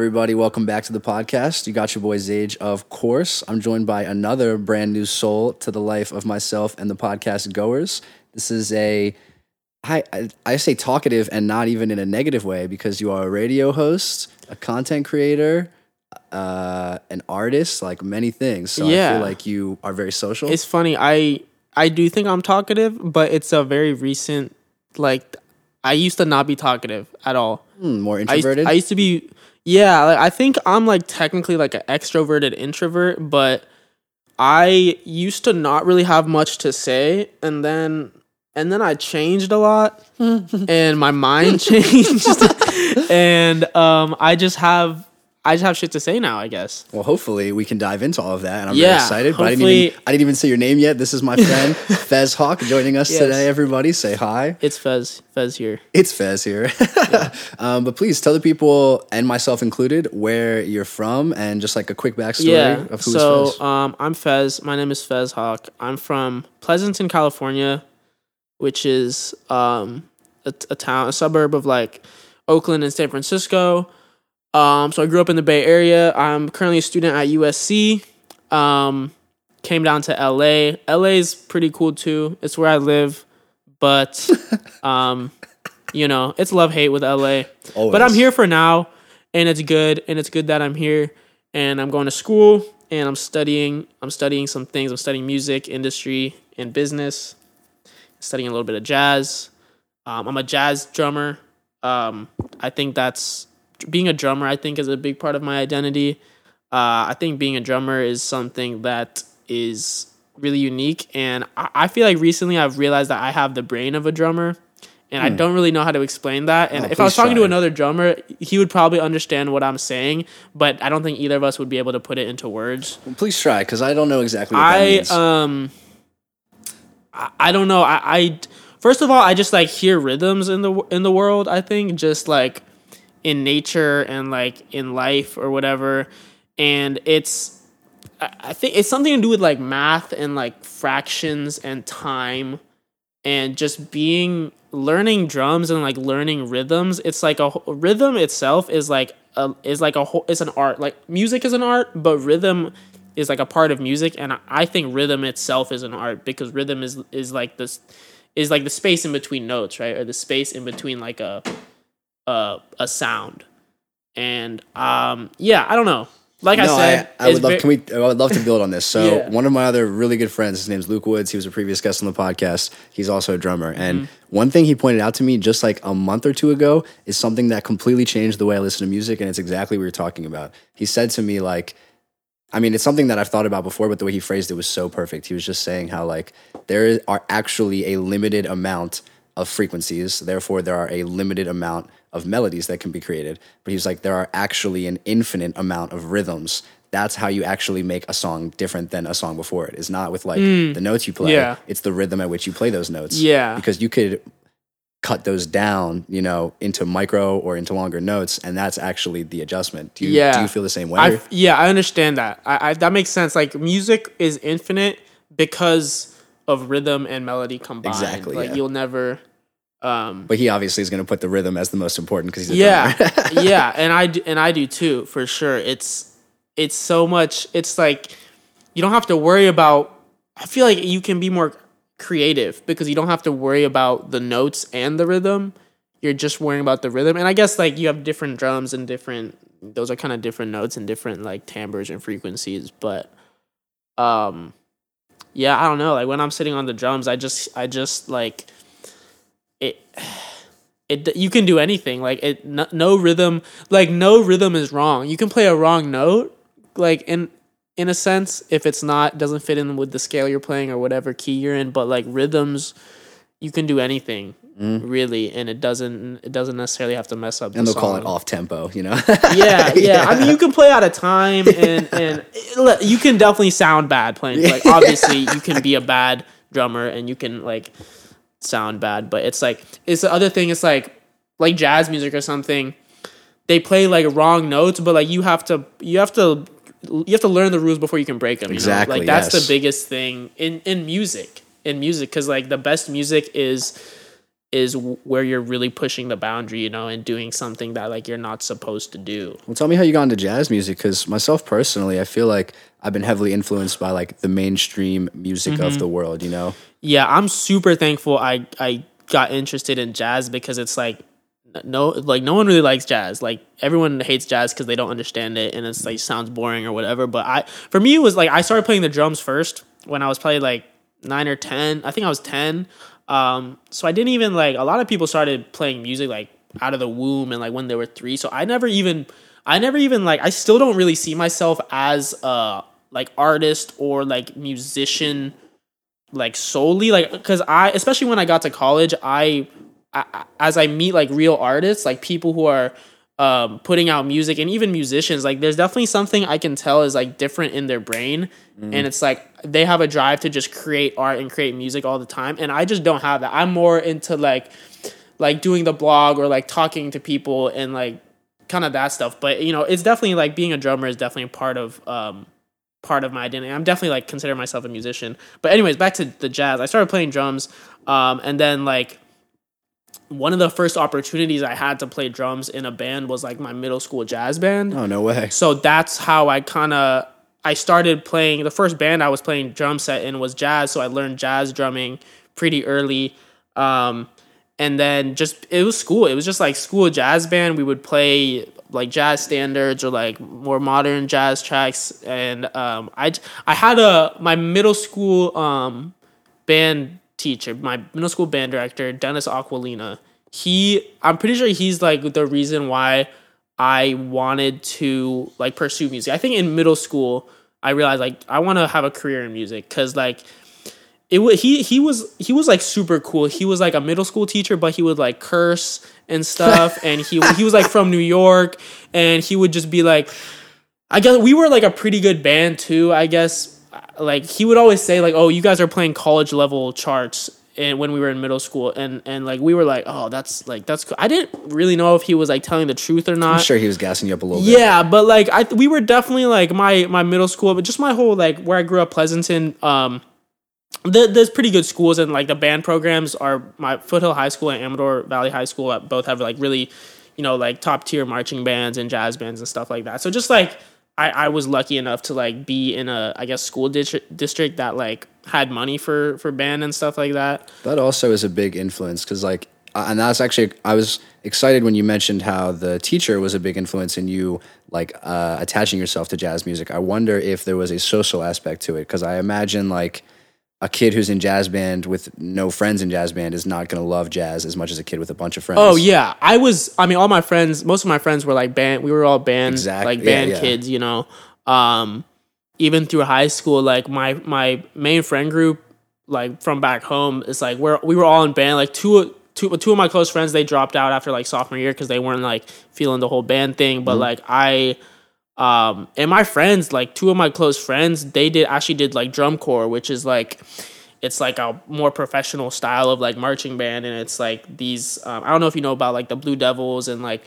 everybody. Welcome back to the podcast. You got your boy Zage, of course. I'm joined by another brand new soul to the life of myself and the podcast goers. This is a, I, I, I say talkative and not even in a negative way because you are a radio host, a content creator, uh, an artist, like many things. So I feel like you are very social. It's funny. I I do think I'm talkative, but it's a very recent. Like I used to not be talkative at all. Hmm, more I used, introverted. I used to be. Yeah, like, I think I'm like technically like an extroverted introvert, but I used to not really have much to say, and then and then I changed a lot, and my mind changed, and um, I just have I just have shit to say now. I guess. Well, hopefully we can dive into all of that, and I'm Yeah, very excited. But I didn't even I didn't even say your name yet. This is my friend Fez Hawk joining us Yes. today. Everybody, say hi. It's Fez. Fez here. It's Fez here. um, but please tell the people and myself included where you're from and just like a quick backstory Yeah. of who's So Fez. um, I'm Fez. My name is Fez Hawk. I'm from Pleasanton, California, which is um, a, a town, a suburb of like Oakland and San Francisco. Um, so I grew up in the Bay Area. I'm currently a student at USC. Um, came down to LA. LA is pretty cool too. It's where I live, but um, you know, it's love hate with LA. But I'm here for now, and it's good, and it's good that I'm here, and I'm going to school, and I'm studying. I'm studying some things. I'm studying music, industry, and business. Studying a little bit of jazz. Um, I'm a jazz drummer. Um, I think that's being a drummer. I think is a big part of my identity. Uh, I think being a drummer is something that is really unique, and I, I feel like recently I've realized that I have the brain of a drummer, and I don't really know how to explain that. And Oh, if I was talking to another drummer, he would probably understand what I'm saying, but I don't think either of us would be able to put it into words. Please try because I don't know exactly what I means. um, I, I don't know. I, I first of all, I just like hear rhythms in the in the world. I think just like in nature and like in life or whatever, and it's I, think it's something to do with like math and like fractions and time and just being learning drums and like learning rhythms. It's like a rhythm itself is like a is like a whole it's an art. Like music is an art but rhythm is like a part of music. And I- i think rhythm itself is an art because rhythm is is like this is like the space in between notes right? Or the space in between like a a, a sound and um yeah i don't know like i said I, I would love. ve- can we? I would love to build on this. So Yeah. one of my other really good friends, his name's Luke Woods. He was a previous guest on the podcast. He's also a drummer, and Mm-hmm. one thing he pointed out to me just like a month or two ago is something that completely changed the way I listen to music, and it's exactly what you're talking about. He said to me like. I mean, it's something that I've thought about before, but the way he phrased it was so perfect. He was just saying how, like, there are actually a limited amount of frequencies. Therefore, there are a limited amount of melodies that can be created. But he was like, there are actually an infinite amount of rhythms. That's how you actually make a song different than a song before it. It's not with like hmm. the notes you play, Yeah. it's the rhythm at which you play those notes. Yeah. Because you could cut those down, you know, into micro or into longer notes, and that's actually the adjustment. Do you, Yeah. do you feel the same way? I, yeah, I understand that. I, I that makes sense. Like music is infinite because of rhythm and melody combined. Exactly, Like yeah. you'll never. Um, But he obviously is going to put the rhythm as the most important because he's a yeah, drummer. yeah, and I do, and I do too for sure. It's it's so much. It's like you don't have to worry about. I feel like you can be more creative because you don't have to worry about the notes and the rhythm. You're just worrying about the rhythm, and I guess like you have different drums and different. Those are kind of different notes and different like timbres and frequencies, but um, yeah, I don't know. Like when I'm sitting on the drums, I just I just like it it you can do anything like it no, no rhythm like no rhythm is wrong you can play a wrong note like in in a sense if it's not doesn't fit in with the scale you're playing or whatever key you're in but like rhythms you can do anything mm-hmm. really and it doesn't it doesn't necessarily have to mess up and the they'll call it off tempo, you know? yeah, yeah. I mean, you can play out of time, and and it- you can definitely sound bad playing. Like, obviously, you can be a bad drummer, and you can like sound bad. But it's like it's the other thing. It's like like jazz music or something. They play like wrong notes, but like you have to you have to you have to learn the rules before you can break them. You Exactly, Know? Like that's yes. the biggest thing in in music. In music, because like the best music is is where you're really pushing the boundary, you know, and doing something that like you're not supposed to do. Well, tell me how you got into jazz music because myself personally, I feel like I've been heavily influenced by like the mainstream music Mm-hmm. of the world. You know, Yeah, I'm super thankful I I got interested in jazz because it's like no like no one really likes jazz. Like everyone hates jazz because they don't understand it and it's like sounds boring or whatever. But I for me it was like I started playing the drums first when I was probably like nine or ten. I think I was ten. Um, so I didn't even like a lot of people started playing music like out of the womb and like when they were three. So I never even I never even like I still don't really see myself as a like artist or like musician like solely. Like because i especially when i got to college I, I as i meet like real artists like people who are um putting out music and even musicians like there's definitely something i can tell is like different in their brain. And it's like they have a drive to just create art and create music all the time and i just don't have that i'm more into like like doing the blog or like talking to people and like kind of that stuff but you know it's definitely like being a drummer is definitely a part of um part of my identity. I'm definitely like consider myself a musician. But anyways, back to the jazz. I started playing drums, um, and then like one of the first opportunities I had to play drums in a band was like my middle school jazz band. oh no way. So that's how I kind of I started playing. The first band I was playing drum set in was jazz, so I learned jazz drumming pretty early. Um, and then just it was school. It was just like school jazz band. We would play like jazz standards or like more modern jazz tracks. And um, I I had a my middle school um, band teacher, my middle school band director, Dennis Aquilina. He, I'm pretty sure he's like the reason why I wanted to like pursue music. I think in middle school I realized like I want to have a career in music because like it was he he was he was like super cool. He was like a middle school teacher, but he would like curse and stuff. and he he was like from New York, and he would just be like, I guess we were like a pretty good band too. I guess like he would always say like, oh, you guys are playing college level charts. And when we were in middle school, and and like we were like, oh, that's like that's cool. I didn't really know if he was like telling the truth or not. I'm sure he was gassing you up a little bit. Yeah, but like I we were definitely like my my middle school, but just my whole like where I grew up, Pleasanton. Um, there, there's pretty good schools and like the band programs are my Foothill High School and Amador Valley High School uh, both have like really, you know, like top tier marching bands and jazz bands and stuff like that. So just like I I was lucky enough to like be in a I guess school district district that like had money for for band and stuff like that. That also is a big influence because, like, and that's actually, I was excited when you mentioned how the teacher was a big influence in you, like, uh, attaching yourself to jazz music. I wonder if there was a social aspect to it because I imagine, like, a kid who's in jazz band with no friends in jazz band is not going to love jazz as much as a kid with a bunch of friends. Oh yeah, I was. I mean, all my friends, most of my friends were like band. We were all band, Exact- like yeah, band yeah. kids. You know, um, even through high school, like my my main friend group, like from back home, is like we're we were all in band. Like two two two of my close friends, they dropped out after like sophomore year because they weren't like feeling the whole band thing. But like I. Um, and my friends, like two of my close friends, they did actually did like drum corps, which is like it's like a more professional style of like marching band and it's like these um, i don't know if you know about like the blue devils and like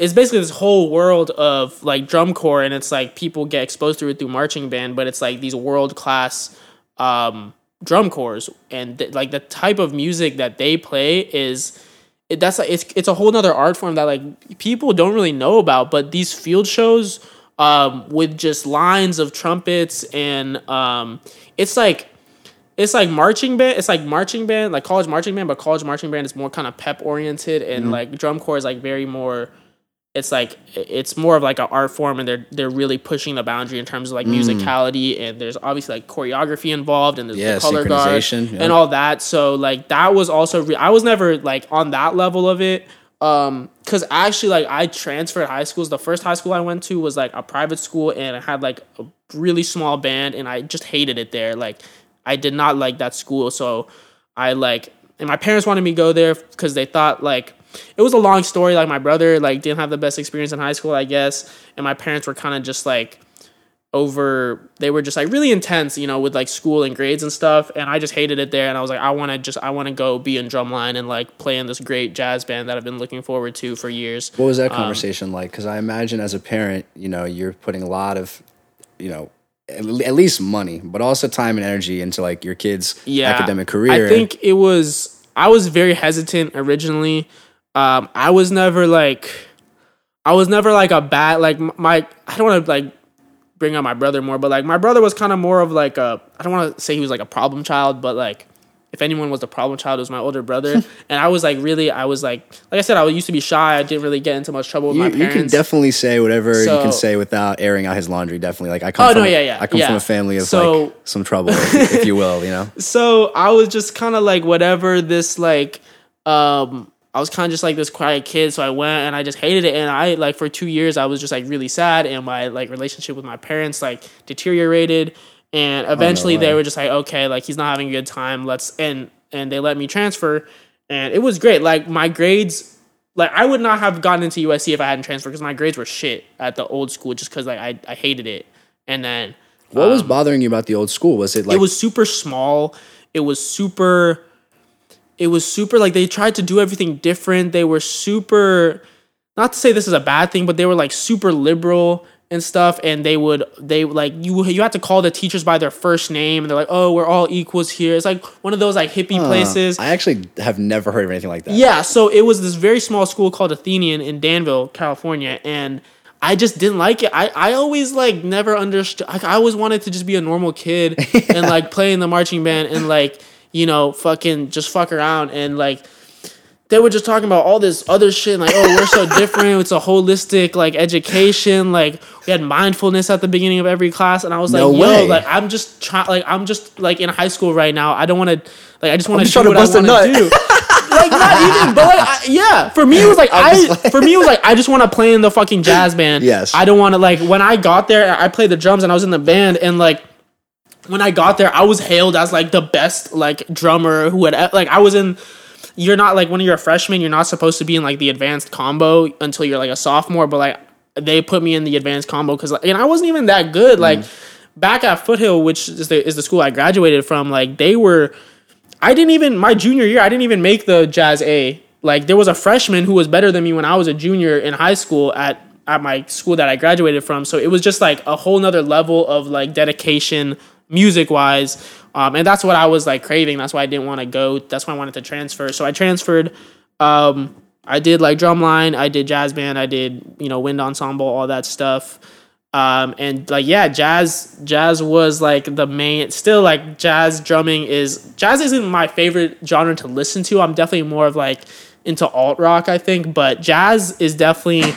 it's basically this whole world of like drum corps and it's like people get exposed to it through marching band but it's like these world class um, drum corps and th- like the type of music that they play is it, that's like it's it's a whole nother art form that like people don't really know about but these field shows um, with just lines of trumpets and um, it's like it's like marching band. It's like marching band, like college marching band, but college marching band is more kind of pep oriented, and like drum corps is like very more. It's like it's more of like an art form, and they're they're really pushing the boundary in terms of like musicality, and there's obviously like choreography involved, and there's Yeah, the color guard yeah. and all that. So like that was also re- I was never like on that level of it. Um, cause actually like I transferred high schools. The first high school I went to was like a private school and I had like a really small band and I just hated it there. Like I did not like that school. So I like, and my parents wanted me to go there because they thought like it was a long story. Like my brother like didn't have the best experience in high school, I guess, and my parents were kind of just like over. They were just like really intense, you know, with like school and grades and stuff. And I just hated it there. And I was like, I want to just I want to go be in drumline and like play in this great jazz band that I've been looking forward to for years. What was Um, that conversation like? Because I imagine as a parent, you know, you're putting a lot of, you know, at at least money, but also time and energy into like your kids' yeah, academic career. I think it was I was very hesitant originally. Um, I was never like, I was never like a bad like my. I don't want to like bring up my brother more, but like my brother was kind of more of like a. I don't want to say he was like a problem child, but like if anyone was the problem child, it was my older brother. and I was like really, I was like, like I said, I used to be shy. I didn't really get into much trouble with You, my you can definitely say whatever you can say without airing out his laundry. Definitely, like I come Oh, from, no, yeah, yeah, I come from a family of So- like some trouble, if, if you will. You know, so I was just kind of like whatever this like um I was kind of just like this quiet kid so I went and I just hated it and I like for 2 years I was just like really sad and my like relationship with my parents like deteriorated and eventually they were just like okay like he's not having a good time let's and and they let me transfer and it was great like my grades like I would not have gotten into USC if I hadn't transferred because my grades were shit at the old school just because like I, I hated it and then what was bothering you about the old school? Was it like Um, it was super small. It was super. It was super like they tried to do everything different. They were super. Not to say this is a bad thing, but they were like super liberal and stuff. And they would they like you you had to call the teachers by their first name. And they're like, oh, we're all equals here. It's like one of those like hippie places. I actually have never heard of anything like that. Yeah, so it was this very small school called Athenian in Danville, California, and I just didn't like it. I, I always like never understood. Like, I always wanted to just be a normal kid and like play in the marching band and like you know fucking just fuck around and like they were just talking about all this other shit like oh we're so different. It's a holistic like education. Like we had mindfulness at the beginning of every class, and I was like No yo like I'm just trying like I'm just like in high school right now. I don't want to like I just want to do what to bust a I want to nut. do like not even, but like I, yeah. For me, it was like I. like- for me, it was like I just want to play in the fucking jazz band. Yes. I don't want to like when I got there, I played the drums and I was in the band and like. When I got there, I was hailed as like the best like drummer who had like I was in. You're not like when you're a freshman, you're not supposed to be in like the advanced combo until you're like a sophomore. But like they put me in the advanced combo because like, and I wasn't even that good. Mm. Like back at Foothill, which is the is the school I graduated from, like they were. I didn't even my junior year. I didn't even make the Jazz A. Like there was a freshman who was better than me when I was a junior in high school at at my school that I graduated from. So it was just like a whole nother level of like dedication, music wise. Um, and that's what I was like craving. That's why I didn't want to go. That's why I wanted to transfer. So I transferred. Um, I did like drumline. I did jazz band. I did you know wind ensemble, all that stuff. Um, and like yeah, jazz jazz was like the main. Still like jazz drumming is jazz isn't my favorite genre to listen to. I'm definitely more of like into alt rock, I think. But jazz is definitely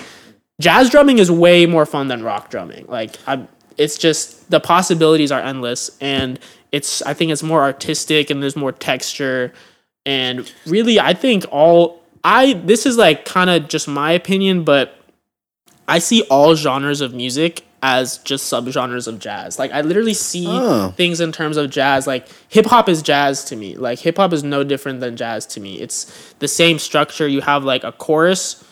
jazz drumming is way more fun than rock drumming. Like I, it's just the possibilities are endless, and it's I think it's more artistic and there's more texture, and really I think all I this is like kind of just my opinion, but I see all genres of music as just subgenres of jazz. Like I literally see Oh. things in terms of jazz. Like hip hop is jazz to me. Like hip hop is no different than jazz to me. It's the same structure. You have like a chorus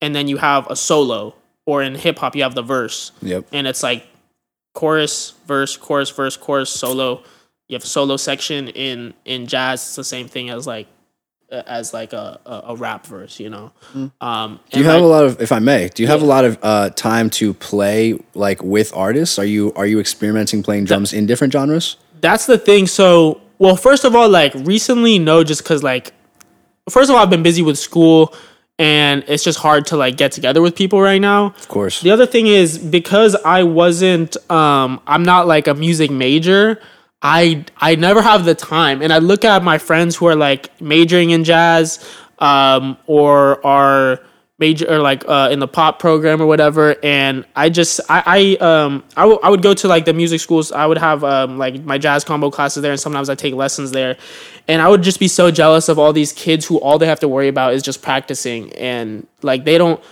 and then you have a solo. Or in hip hop you have the verse. Yep. And it's like chorus, verse, chorus, verse, chorus, solo. You have a solo section in in jazz. It's the same thing as like as like a, a, a rap verse, you know. Um, Do you have a lot of, if I may, do you have a lot of uh, time to play like with artists? Are you are you experimenting playing drums in different genres? that's the thing. So, well, first of all, like recently, no, just because like, first of all, I've been busy with school, and it's just hard to like get together with people right now. Of course. The other thing is because I wasn't, um, I'm not like a music major. I I never have the time, and I look at my friends who are like majoring in jazz, um, or are major or like uh, in the pop program or whatever, and I just I I um I, w- I would go to like the music schools. I would have um like my jazz combo classes there, and sometimes I take lessons there, and I would just be so jealous of all these kids who all they have to worry about is just practicing, and like they don't.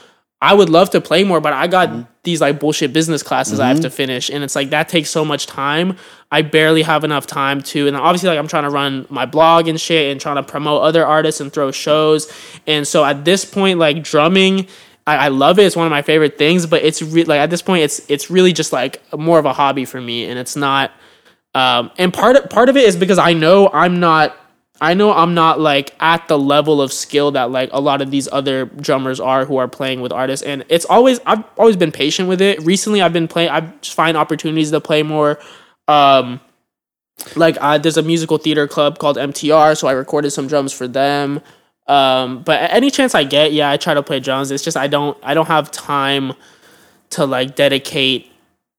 I would love to play more, but I got these like bullshit business classes I have to finish, and it's like that takes so much time. I barely have enough time to, and obviously like I'm trying to run my blog and shit, and trying to promote other artists and throw shows, and so at this point, like drumming, I, I love it. It's one of my favorite things, but it's re- like at this point, it's it's really just like more of a hobby for me, and it's not. Um, and part of, part of it is because I know I'm not I know I'm not like at the level of skill that like a lot of these other drummers are who are playing with artists and it's always I've always been patient with it. Recently I've been playing I just find opportunities to play more um like uh, there's a musical theater club called MTR, so I recorded some drums for them. Um, but any chance I get, yeah, I try to play drums. It's just I don't I don't have time to like dedicate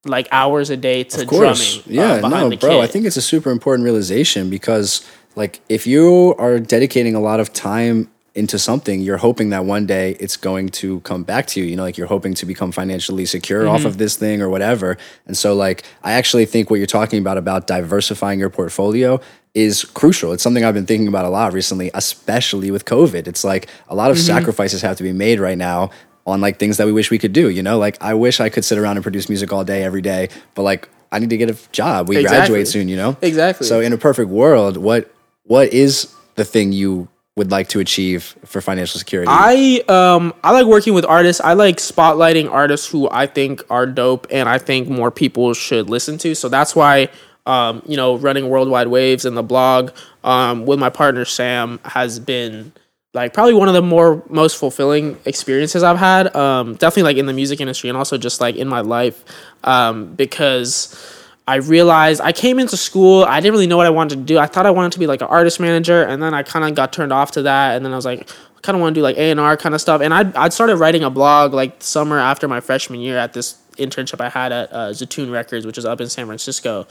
like hours a day to Of course. drumming. uh, Yeah, behind no, bro. I think it's a super important realization because, like, if you are dedicating a lot of time into something, you're hoping that one day it's going to come back to you. You know, like you're hoping to become financially secure off Mm-hmm. of this thing or whatever. And so, like, I actually think what you're talking about about diversifying your portfolio is crucial. It's something I've been thinking about a lot recently, especially with COVID. It's like a lot of Mm-hmm. sacrifices have to be made right now on like things that we wish we could do. You know, like I wish I could sit around and produce music all day every day, but like I need to get a job. We Exactly. graduate soon. You know, Exactly. So in a perfect world, what what is the thing you would like to achieve for financial security? I um I like working with artists. I like spotlighting artists who I think are dope and I think more people should listen to. So that's why um you know running Worldwide Waves and the blog um with my partner Sam has been like probably one of the more most fulfilling experiences I've had. Um definitely like in the music industry and also just like in my life um because I realized I came into school. I didn't really know what I wanted to do. I thought I wanted to be like an artist manager, and then I kind of got turned off to that. And then I was like, I kind of want to do like A and R kind of stuff. And I I started writing a blog like summer after my freshman year at this internship I had at uh, Zatoon Records, which is up in San Francisco.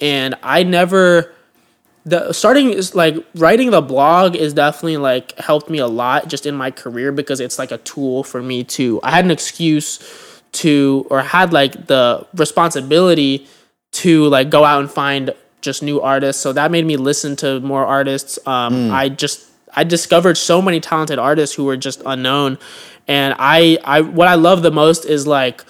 And I never the starting is like writing the blog is definitely like helped me a lot just in my career because it's like a tool for me to I had an excuse to or had like the responsibility to like go out and find just new artists. So that made me listen to more artists. Um I just I discovered so many talented artists who were just unknown. And I I what I love the most is like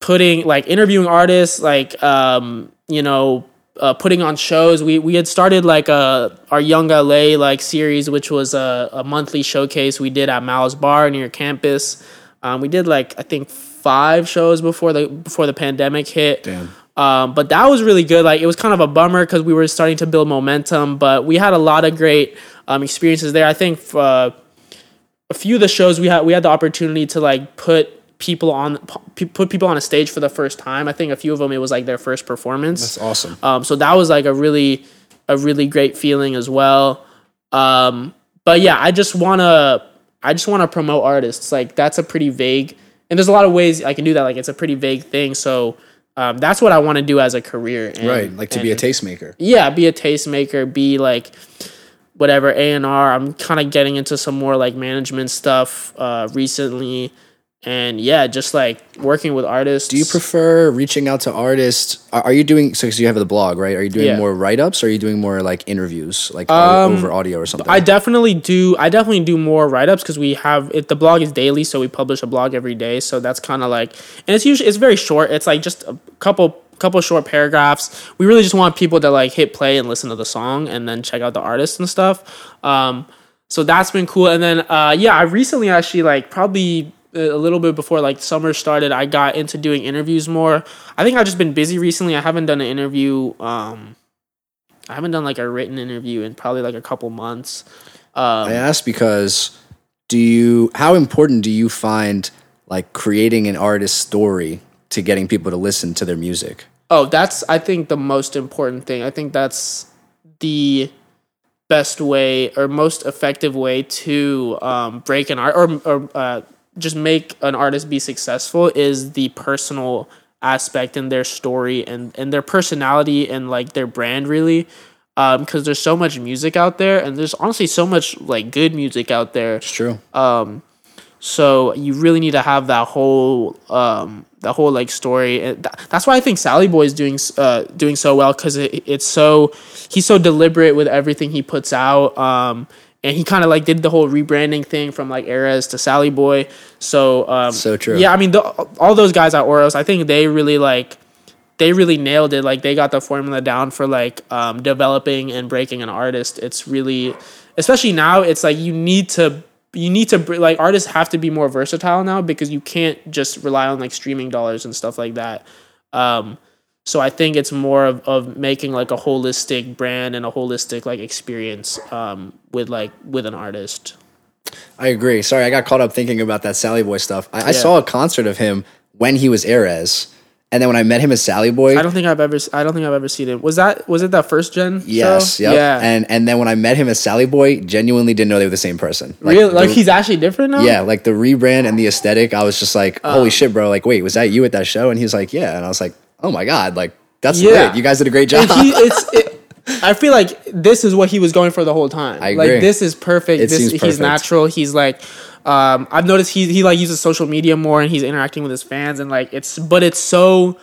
putting like interviewing artists like um you know uh, putting on shows. We we had started like a our young la like series which was a, a monthly showcase we did at mal's bar near campus. Um, we did like i think five shows before the before the pandemic hit. Damn. Um, but that was really good. Like it was kind of a bummer because we were starting to build momentum, but we had a lot of great um, experiences there. I think uh, a few of the shows we had we had the opportunity to like put people on put people on a stage for the first time. I think a few of them it was like their first performance. That's awesome. Um, so that was like a really a really great feeling as well. Um, but yeah, I just wanna I just wanna promote artists. Like that's a pretty vague and there's a lot of ways I can do that. Like it's a pretty vague thing. So um, that's what I want to do as a career. And, right, like to be a tastemaker. yeah, be a tastemaker, be like whatever A and R. I'm kind of getting into some more like management stuff uh, recently, and yeah, just like working with artists. Do you prefer reaching out to artists? Are, are you doing so? Because you have the blog, right? Are you doing Yeah. Um, more write ups? Are you doing more like interviews, like au- over audio or something? I definitely do. I definitely do more write ups because we have it. The blog is daily, so we publish a blog every day. So that's kind of like, and it's usually it's very short. It's like just a couple couple short paragraphs. We really just want people to like hit play and listen to the song and then check out the artist and stuff. Um, so that's been cool. And then uh, yeah, I recently actually like probably a little bit before like summer started, I got into doing interviews more. I think I've just been busy recently. I haven't done an interview. Um, I haven't done like a written interview in probably like a couple months. Um, I ask because do you how important do you find like creating an artist's story to getting people to listen to their music? Oh, that's I think the most important thing. I think that's the best way or most effective way to um, break an art or or uh, just make an artist be successful is the personal aspect in their story and and their personality and like their brand really because there's so much music out there and there's honestly so much like good music out there It's true. um, so you really need to have that whole um, that whole like story. And tha- that's why I think Sally Boy is doing uh, doing so well because it, it's so he's so deliberate with everything he puts out. Um, and he kind of like did the whole rebranding thing from like Erez to Sally Boy. So um, So true. Yeah, I mean the, all those guys at Oros, I think they really like they really nailed it. Like they got the formula down for like um, developing and breaking an artist. It's really, especially now, it's like you need to you need to like artists have to be more versatile now because you can't just rely on like streaming dollars and stuff like that. Um, so I think it's more of, of making like a holistic brand and a holistic like experience um, with like with an artist. I agree. Sorry, I got caught up thinking about that Sally Boy stuff. I, I saw a concert of him when he was Erez, And then when I met him as Sally Boy, I don't think I've ever. I don't think I've ever seen it. Was that was it that first gen? yes, yep. Yeah. And and then when I met him as Sally Boy, genuinely didn't know they were the same person. Like, really, like the- he's actually different now. yeah, like the rebrand and the aesthetic. I was just like, holy shit, bro! Like, wait, was that you at that show? And he was like, yeah. And I was like, oh my god, like that's Yeah. lit. You guys did a great job. He, it's. It, I feel like this is what he was going for the whole time. I agree. Like this is perfect. It this seems he's natural. He's like. Um, I've noticed he he like uses social media more and he's interacting with his fans and like it's but it's so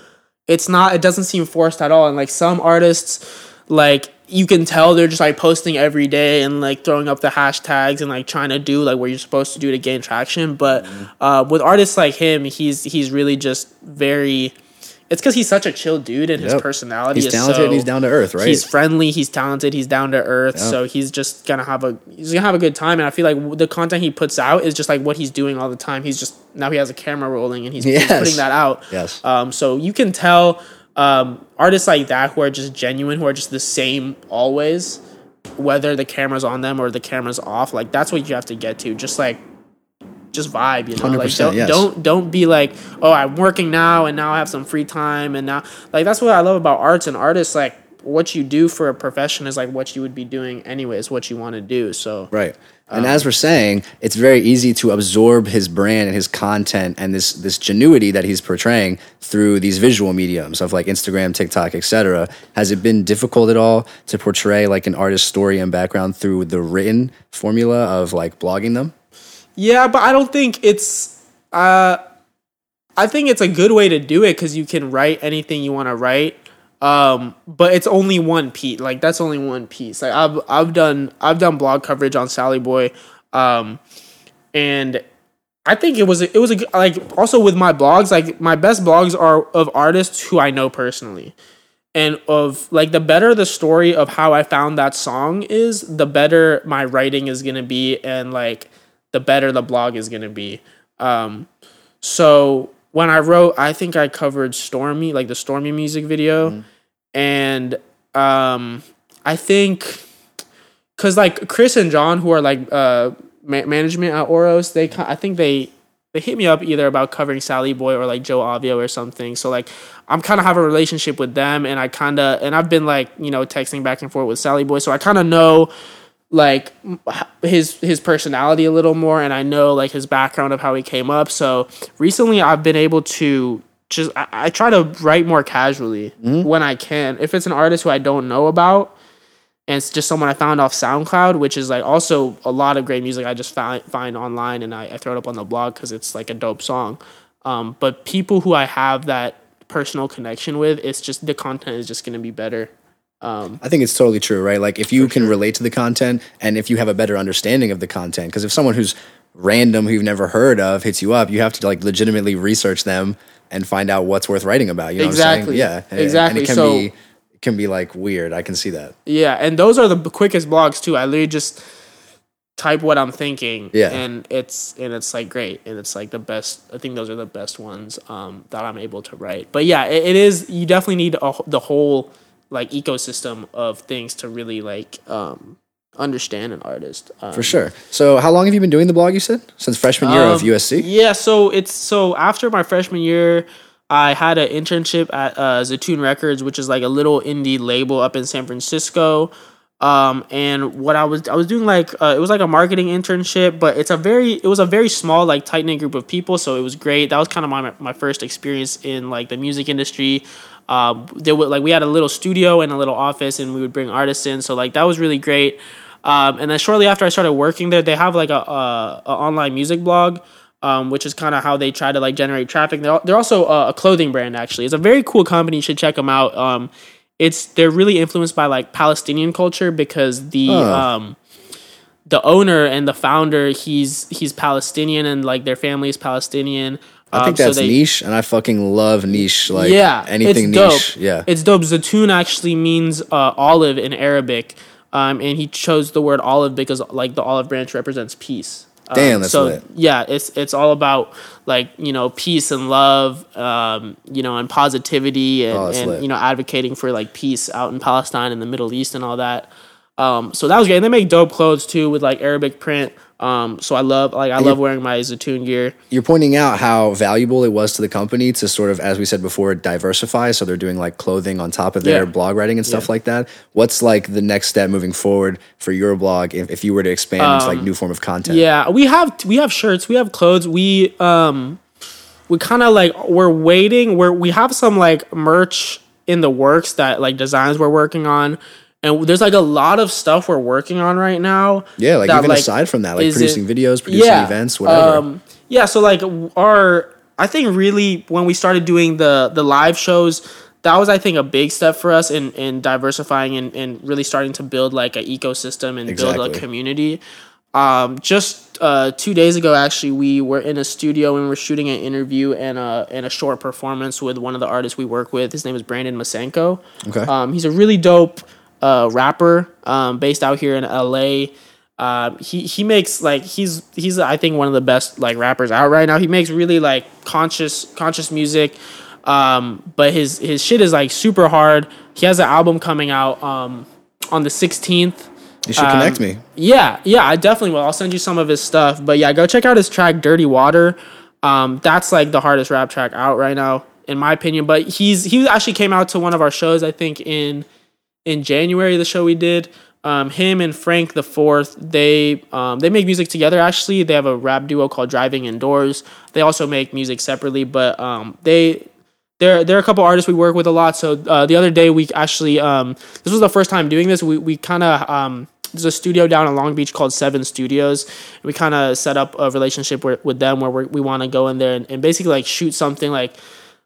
it's not it doesn't seem forced at all and like some artists like you can tell they're just like posting every day and like throwing up the hashtags and like trying to do like what you're supposed to do to gain traction but Mm-hmm. uh, with artists like him he's he's really just very it's because he's such a chill dude and his personality he's is talented so, and he's down to earth, right? He's friendly. He's talented. He's down to earth. So he's just gonna have a he's gonna have a good time. And I feel like the content he puts out is just like what he's doing all the time. He's just now he has a camera rolling and he's, he's putting that out. Yes. Um. So you can tell um artists like that who are just genuine, who are just the same always, whether the camera's on them or the camera's off. Like that's what you have to get to. Just like just vibe, you know. Like 100%, don't yes. don't don't be like, oh, I'm working now and now I have some free time and now like that's what I love about arts and artists. Like what you do for a profession is like what you would be doing anyways, what you want to do. So Right. Um, And as we're saying, it's very easy to absorb his brand and his content and this this genuity that he's portraying through these visual mediums of like Instagram, TikTok, etc. Has it been difficult at all to portray like an artist's story and background through the written formula of like blogging them? Yeah, but I don't think it's. Uh, I think it's a good way to do it because you can write anything you want to write. Um, but it's only one piece. Like that's only one piece. Like I've I've done I've done blog coverage on Sally Boy, um, and I think it was a, it was a like also with my blogs. Like my best blogs are of artists who I know personally and of like the better the story of how I found that song is, the better my writing is gonna be, and like the better the blog is gonna be. Um, so when I wrote, I think I covered Stormy, like the Stormy music video, and um, I think because like Chris and John, who are like uh ma- management at Oros, they I think they they hit me up either about covering Sally Boy or like Joe Avio or something. So like I'm kind of have a relationship with them, and I kind of and I've been like you know texting back and forth with Sally Boy, so I kind of know like his his personality a little more, and I know like his background of how he came up. So recently, I've been able to just I, I try to write more casually when I can. If it's an artist who I don't know about, and it's just someone I found off SoundCloud, which is like also a lot of great music I just find find online and I, I throw it up on the blog because it's like a dope song. Um, but people who I have that personal connection with, it's just the content is just gonna be better. Um, I think it's totally true, right? Like if you can relate to the content and if you have a better understanding of the content, because if someone who's random who you've never heard of hits you up, you have to like legitimately research them and find out what's worth writing about. You know Exactly. what I'm saying? Yeah, Exactly. And it can So- be it can be like weird. I can see that. Yeah, and those are the quickest blogs too. I literally just type what I'm thinking, Yeah. and it's and it's like great, and it's like the best. I think those are the best ones um, that I'm able to write. But yeah, it, it is. You definitely need a, the whole like ecosystem of things to really like um, understand an artist. Um, For sure. So how long have you been doing the blog? You said since freshman year of Um, USC. Yeah, so it's so after my freshman year, I had an internship at uh, Zatoon Records, which is like a little indie label up in San Francisco. Um, and what I was I was doing like uh, it was like a marketing internship, but it's a very it was a very small like tight knit group of people, so it was great. That was kind of my my first experience in like the music industry. Um, there were like we had a little studio and a little office, and we would bring artists in, so like that was really great. Um, and then shortly after I started working there, they have like a, a, a online music blog, um, which is kind of how they try to like generate traffic. They're, they're also a, a clothing brand actually. It's a very cool company. You should check them out. Um, it's they're really influenced by like Palestinian culture because the Oh. um, the owner and the founder he's he's Palestinian and like their family is Palestinian. I think Um, so that's they- niche, and I fucking love niche. Like yeah, anything it's dope. niche. Yeah. it's dope. Zatoon actually means uh, olive in Arabic, um, and he chose the word olive because like the olive branch represents peace. Um, Damn, that's so lit. yeah, it's it's all about like you know peace and love, um, you know, and positivity and, Oh, and you know advocating for like peace out in Palestine and the Middle East and all that. Um, so that was great. And they make dope clothes too with like Arabic print. Um, so I love like I love wearing my Zatoon gear. You're pointing out how valuable it was to the company to sort of, as we said before, diversify. So they're doing like clothing on top of their Yeah. blog writing and stuff like that. What's like the next step moving forward for your blog if, if you were to expand into like new form of content? Um, Yeah, we have we have shirts, we have clothes, we um we kind of like we're waiting. We're we have some like merch in the works that like designs we're working on. And there's like a lot of stuff we're working on right now. Yeah, like that, even aside from that, like producing it- videos, producing events, whatever. Um, yeah, so like our, I think really when we started doing the the live shows, that was I think a big step for us in in diversifying and, and really starting to build like an ecosystem and build a community. Um, just uh, two days ago, actually, we were in a studio and we're shooting an interview and a and a short performance with one of the artists we work with. His name is Brandon Masenko. Okay. Um, he's a really dope uh, rapper um, based out here in LA. Um, he he makes like he's he's I think one of the best like rappers out right now. He makes really like conscious conscious music, um, but his his shit is like super hard. He has an album coming out um, on the sixteenth. you should connect me. Yeah, yeah, I definitely will. I'll send you some of his stuff. But yeah, go check out his track "Dirty Water." Um, that's like the hardest rap track out right now, in my opinion. But he's he actually came out to one of our shows. I think in in January, the show we did. Um, him and Frank the Fourth, they um, they make music together. Actually, they have a rap duo called Driving Indoors. They also make music separately, but um, they there are a couple artists we work with a lot. So uh, the other day we actually um, this was the first time doing this. We we kind of um, there's a studio down in Long Beach called Seven Studios. We kind of set up a relationship with, them where we want to go in there and, and basically like shoot something like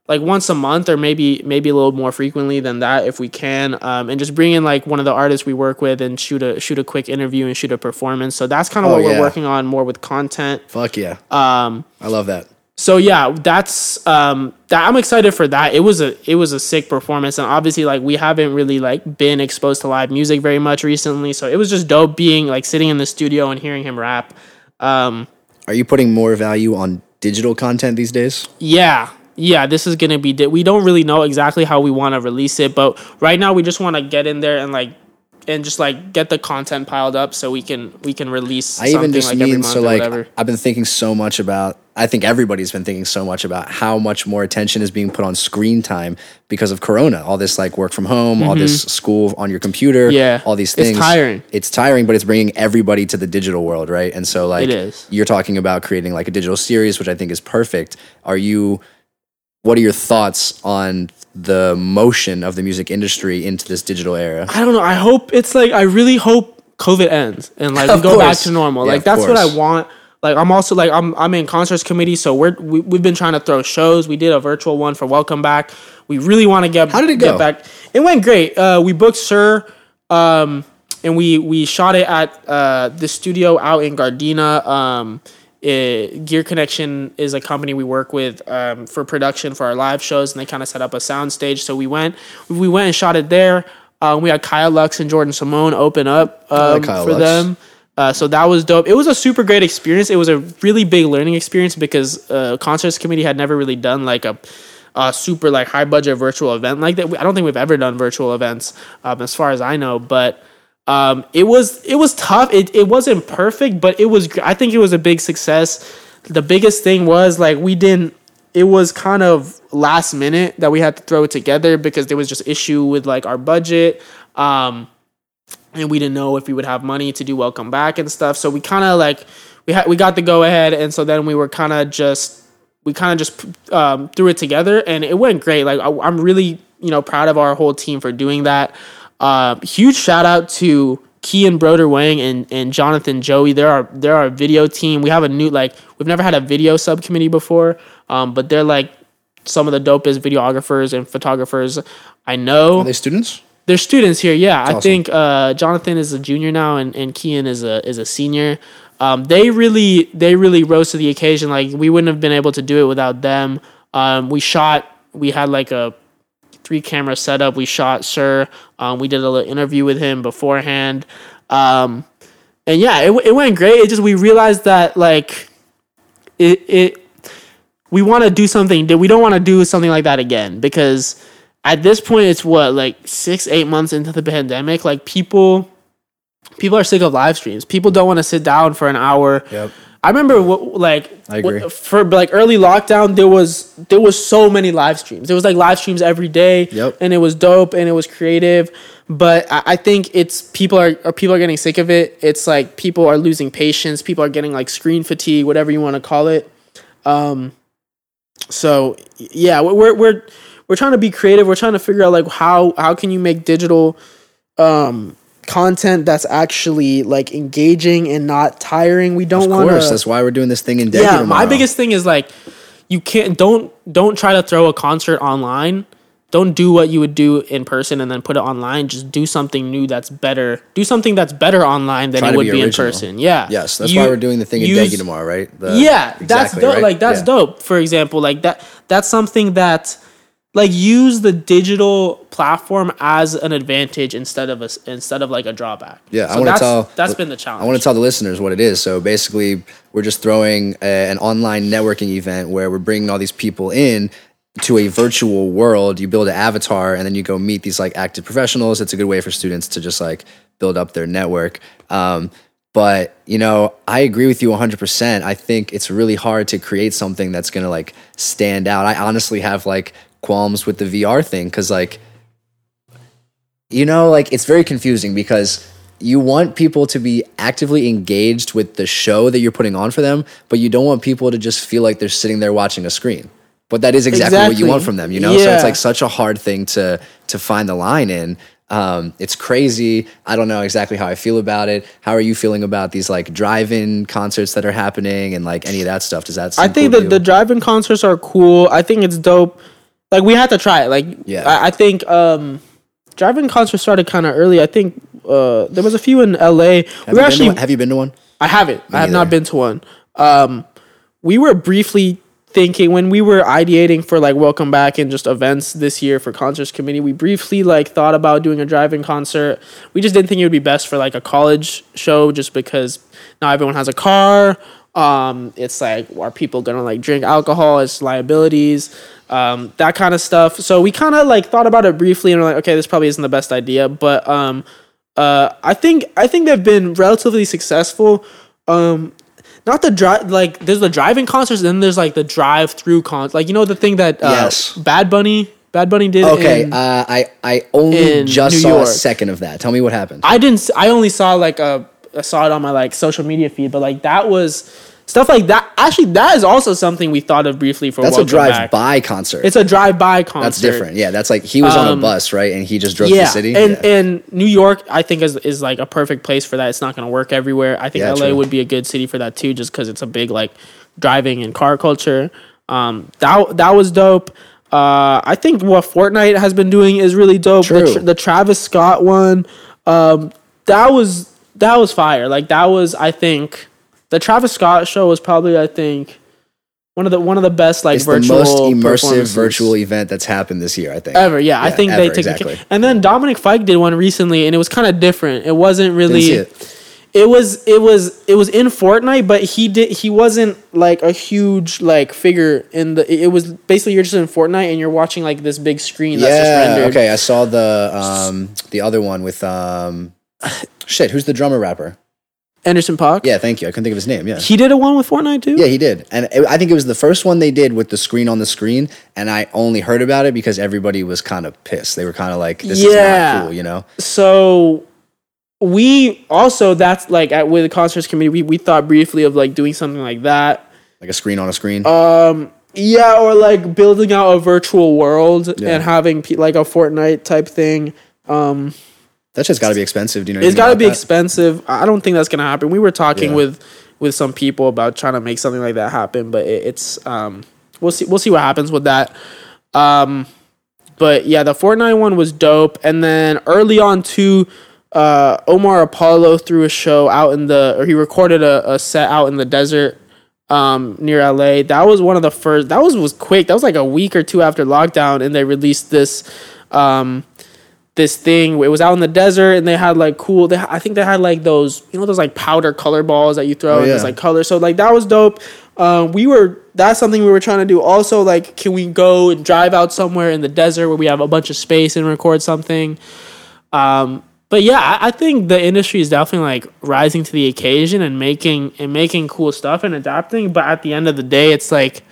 like once a month or maybe maybe a little more frequently than that if we can um, and just bring in like one of the artists we work with and shoot a shoot a quick interview and shoot a performance so that's kind of Oh, what we're working on more with content Fuck yeah. um, I love that. so yeah that's um that i'm excited for that it was a it was a sick performance and obviously like we haven't really like been exposed to live music very much recently so it was just dope being like sitting in the studio and hearing him rap um Are you putting more value on digital content these days? yeah yeah this is gonna be di- we don't really know exactly how we want to release it but right now we just want to get in there and like and just like get the content piled up so we can we can release I even just like mean so like. I've been thinking so much about I think everybody's been thinking so much about how much more attention is being put on screen time because of corona. All this like work from home, all this school on your computer, Mm-hmm. Yeah. all these things. It's tiring. It's tiring, but it's bringing everybody to the digital world, right? And so like It is. you're talking about creating like a digital series, which I think is perfect. Are you what are your thoughts on the motion of the music industry into this digital era? I don't know. I hope it's like I really hope COVID ends and like we go back to normal. Yeah, like that's what I want. Like I'm also like I'm I'm in concerts committee, so we're we, we've been trying to throw shows. We did a virtual one for Welcome Back. We really want to get How did it get go? back. It went great. Uh, we booked Sir, um, and we we shot it at uh, the studio out in Gardena. Um, it, Gear Connection is a company we work with um, for production for our live shows, and they kind of set up a sound stage. So we went we went and shot it there. Um, we had Kyle Lux and Jordan Simone open up um, like for Lux. them. Uh, so that was dope. It was a super great experience. It was a really big learning experience because uh, concerts committee had never really done like a, a super like high budget virtual event like that. I don't think we've ever done virtual events um, as far as I know, but um, it was it was tough. It it wasn't perfect, but it was. I think it was a big success. The biggest thing was like we didn't. It was kind of last minute that we had to throw it together because there was just issue with like our budget. Um, and we didn't know if we would have money to do welcome back and stuff. So we kind of like we had we got the go ahead, and so then we were kind of just we kind of just um, threw it together, and it went great. Like I, I'm really you know proud of our whole team for doing that. Uh, huge shout out to Kian Broder Wang and, and Jonathan Joey. They're our they're our video team. We have a new like we've never had a video subcommittee before, um, but they're like some of the dopest videographers and photographers I know. Are they students? They're students here, yeah. I awesome. think uh, Jonathan is a junior now, and, and Kian is a is a senior. Um, they really they really rose to the occasion. Like we wouldn't have been able to do it without them. Um, we shot. We had like a three camera setup. We shot Sir. Um, we did a little interview with him beforehand. Um, and yeah, it, it went great. It just we realized that like it it we want to do something that we don't want to do something like that again because at this point it's what like six eight months into the pandemic like people people are sick of live streams. People don't want to sit down for an hour. Yep. I remember what, like I agree. what- for like early lockdown there was there was so many live streams. There was like live streams every day Yep. and it was dope and it was creative. But I, I think it's people are or people are getting sick of it. It's like people are losing patience. People are getting like screen fatigue, whatever you want to call it. Um, so yeah, we're we're we're we're trying to be creative. We're trying to figure out like how how can you make digital um content that's actually like engaging and not tiring. We don't Of want course, to that's why we're doing this thing in Decky yeah, my biggest thing is like you can't don't don't try to throw a concert online. Don't do what you would do in person and then put it online. Just do something new that's better. Do something that's better online than Try it would be be, in person. Yeah. Yes, that's You why we're doing the thing in use- Decky tomorrow, right? The- yeah, that's exactly, dope. right? Like that's Yeah. dope. For example, like that that's something that like use the digital platform as an advantage instead of a instead of like a drawback. Yeah, I want to tell. that's been the challenge. I want to tell the listeners what it is. So basically, we're just throwing a, an online networking event where we're bringing all these people in to a virtual world. You build an avatar, and then you go meet these like active professionals. It's a good way for students to just like build up their network. Um, but you know, I agree with you 100%. I think it's really hard to create something that's going to like stand out. I honestly have like qualms with the VR thing because like you know, like it's very confusing because you want people to be actively engaged with the show that you're putting on for them, but you don't want people to just feel like they're sitting there watching a screen. But that is exactly, what you want from them, you know? So it's like such a hard thing to to find the line in. Um, it's crazy. I don't know exactly how I feel about it. How are you feeling about these like drive-in concerts that are happening and like any of that stuff? Does that? I think cool that the drive-in concerts are cool. I think it's dope. Like we had to try it. Like Yeah. I, I think um, drive-in concerts started kind of early. I think uh, there was a few in L.A. have, we you been actually to one? have you been to one? I haven't. I have neither. not been to one. Um, we were briefly thinking when we were ideating for like welcome back and just events this year for concerts committee. We briefly like thought about doing a drive-in concert. We just didn't think it would be best for like a college show, just because now everyone has a car. Um, it's like are people gonna like drink alcohol? It's liabilities. Um, that kind of stuff. So we kind of like thought about it briefly and we're like, okay, this probably isn't the best idea, but um, uh, I think I think they've been relatively successful. Um, not the drive like there's the driving concerts, and then there's like the drive through con like you know the thing that uh, Yes. Bad Bunny Bad Bunny did. Okay, in- uh, I I only just New saw a second of that. Tell me what happened. I didn't. I only saw like a. I saw it on my like social media feed, but like that was stuff like that. Actually, that is also something we thought of briefly for. That's a drive-by concert. It's a drive-by concert. That's different. Yeah, that's like he was on a Um, bus, right? And he just drove to yeah, the city. and yeah. and New York, I think is is like a perfect place for that. It's not going to work everywhere. I think Yeah, LA true. would be a good city for that too, just because it's a big like driving and car culture. Um, that that was dope. Uh, I think what Fortnite has been doing is really dope. The, True. tr- the Travis Scott one, um, that was that was fire. Like that was, I think, the Travis Scott show was probably, I think, one of the one of the best like it's the virtual most immersive virtual event that's happened this year. I think ever. Yeah, I Yeah, think they ever, took exactly. it. And then Dominic Fike did one recently, and it was kind of different. It wasn't really. It. It was it was it was in Fortnite, but he did he wasn't like a huge like figure in the. It was basically you're just in Fortnite and you're watching like this big screen that's just Yeah. rendered. Okay, I saw the um the other one with um shit. Who's the drummer rapper? Anderson .Paak. Yeah, thank you. I couldn't think of his name. Yeah. he did a one with Fortnite too. Yeah, he did, and it, I think it was the first one they did with the screen on the screen, and I only heard about it because everybody was kind of pissed. They were kind of like, "This is Yeah. not cool," you know? so we also that's like at with the concerts committee we, we thought briefly of like doing something like that Like a screen on a screen. um yeah or like building out a virtual world Yeah. and having pe- like a fortnite type thing um That's just got to be expensive. Do you know? it's got to be that? expensive i don't think that's gonna happen we were talking Yeah. with with some people about trying to make something like that happen but it, it's um we'll see we'll see what happens with that um but yeah the fortnite one was dope and then early on too uh omar apollo threw a show out in the or he recorded a, a set out in the desert um near LA. That was one of the first that was was quick. That was like a week or two after lockdown and they released this um this thing. It was out in the desert and they had like cool they, I think they had like those you know those like powder color balls that you throw Oh, and it's like color. So like that was dope. Um we were that's something we were trying to do. Also like can we go and drive out somewhere in the desert where we have a bunch of space and record something? Um but yeah, I, I think the industry is definitely like rising to the occasion and making and making cool stuff and adapting. But at the end of the day, it's like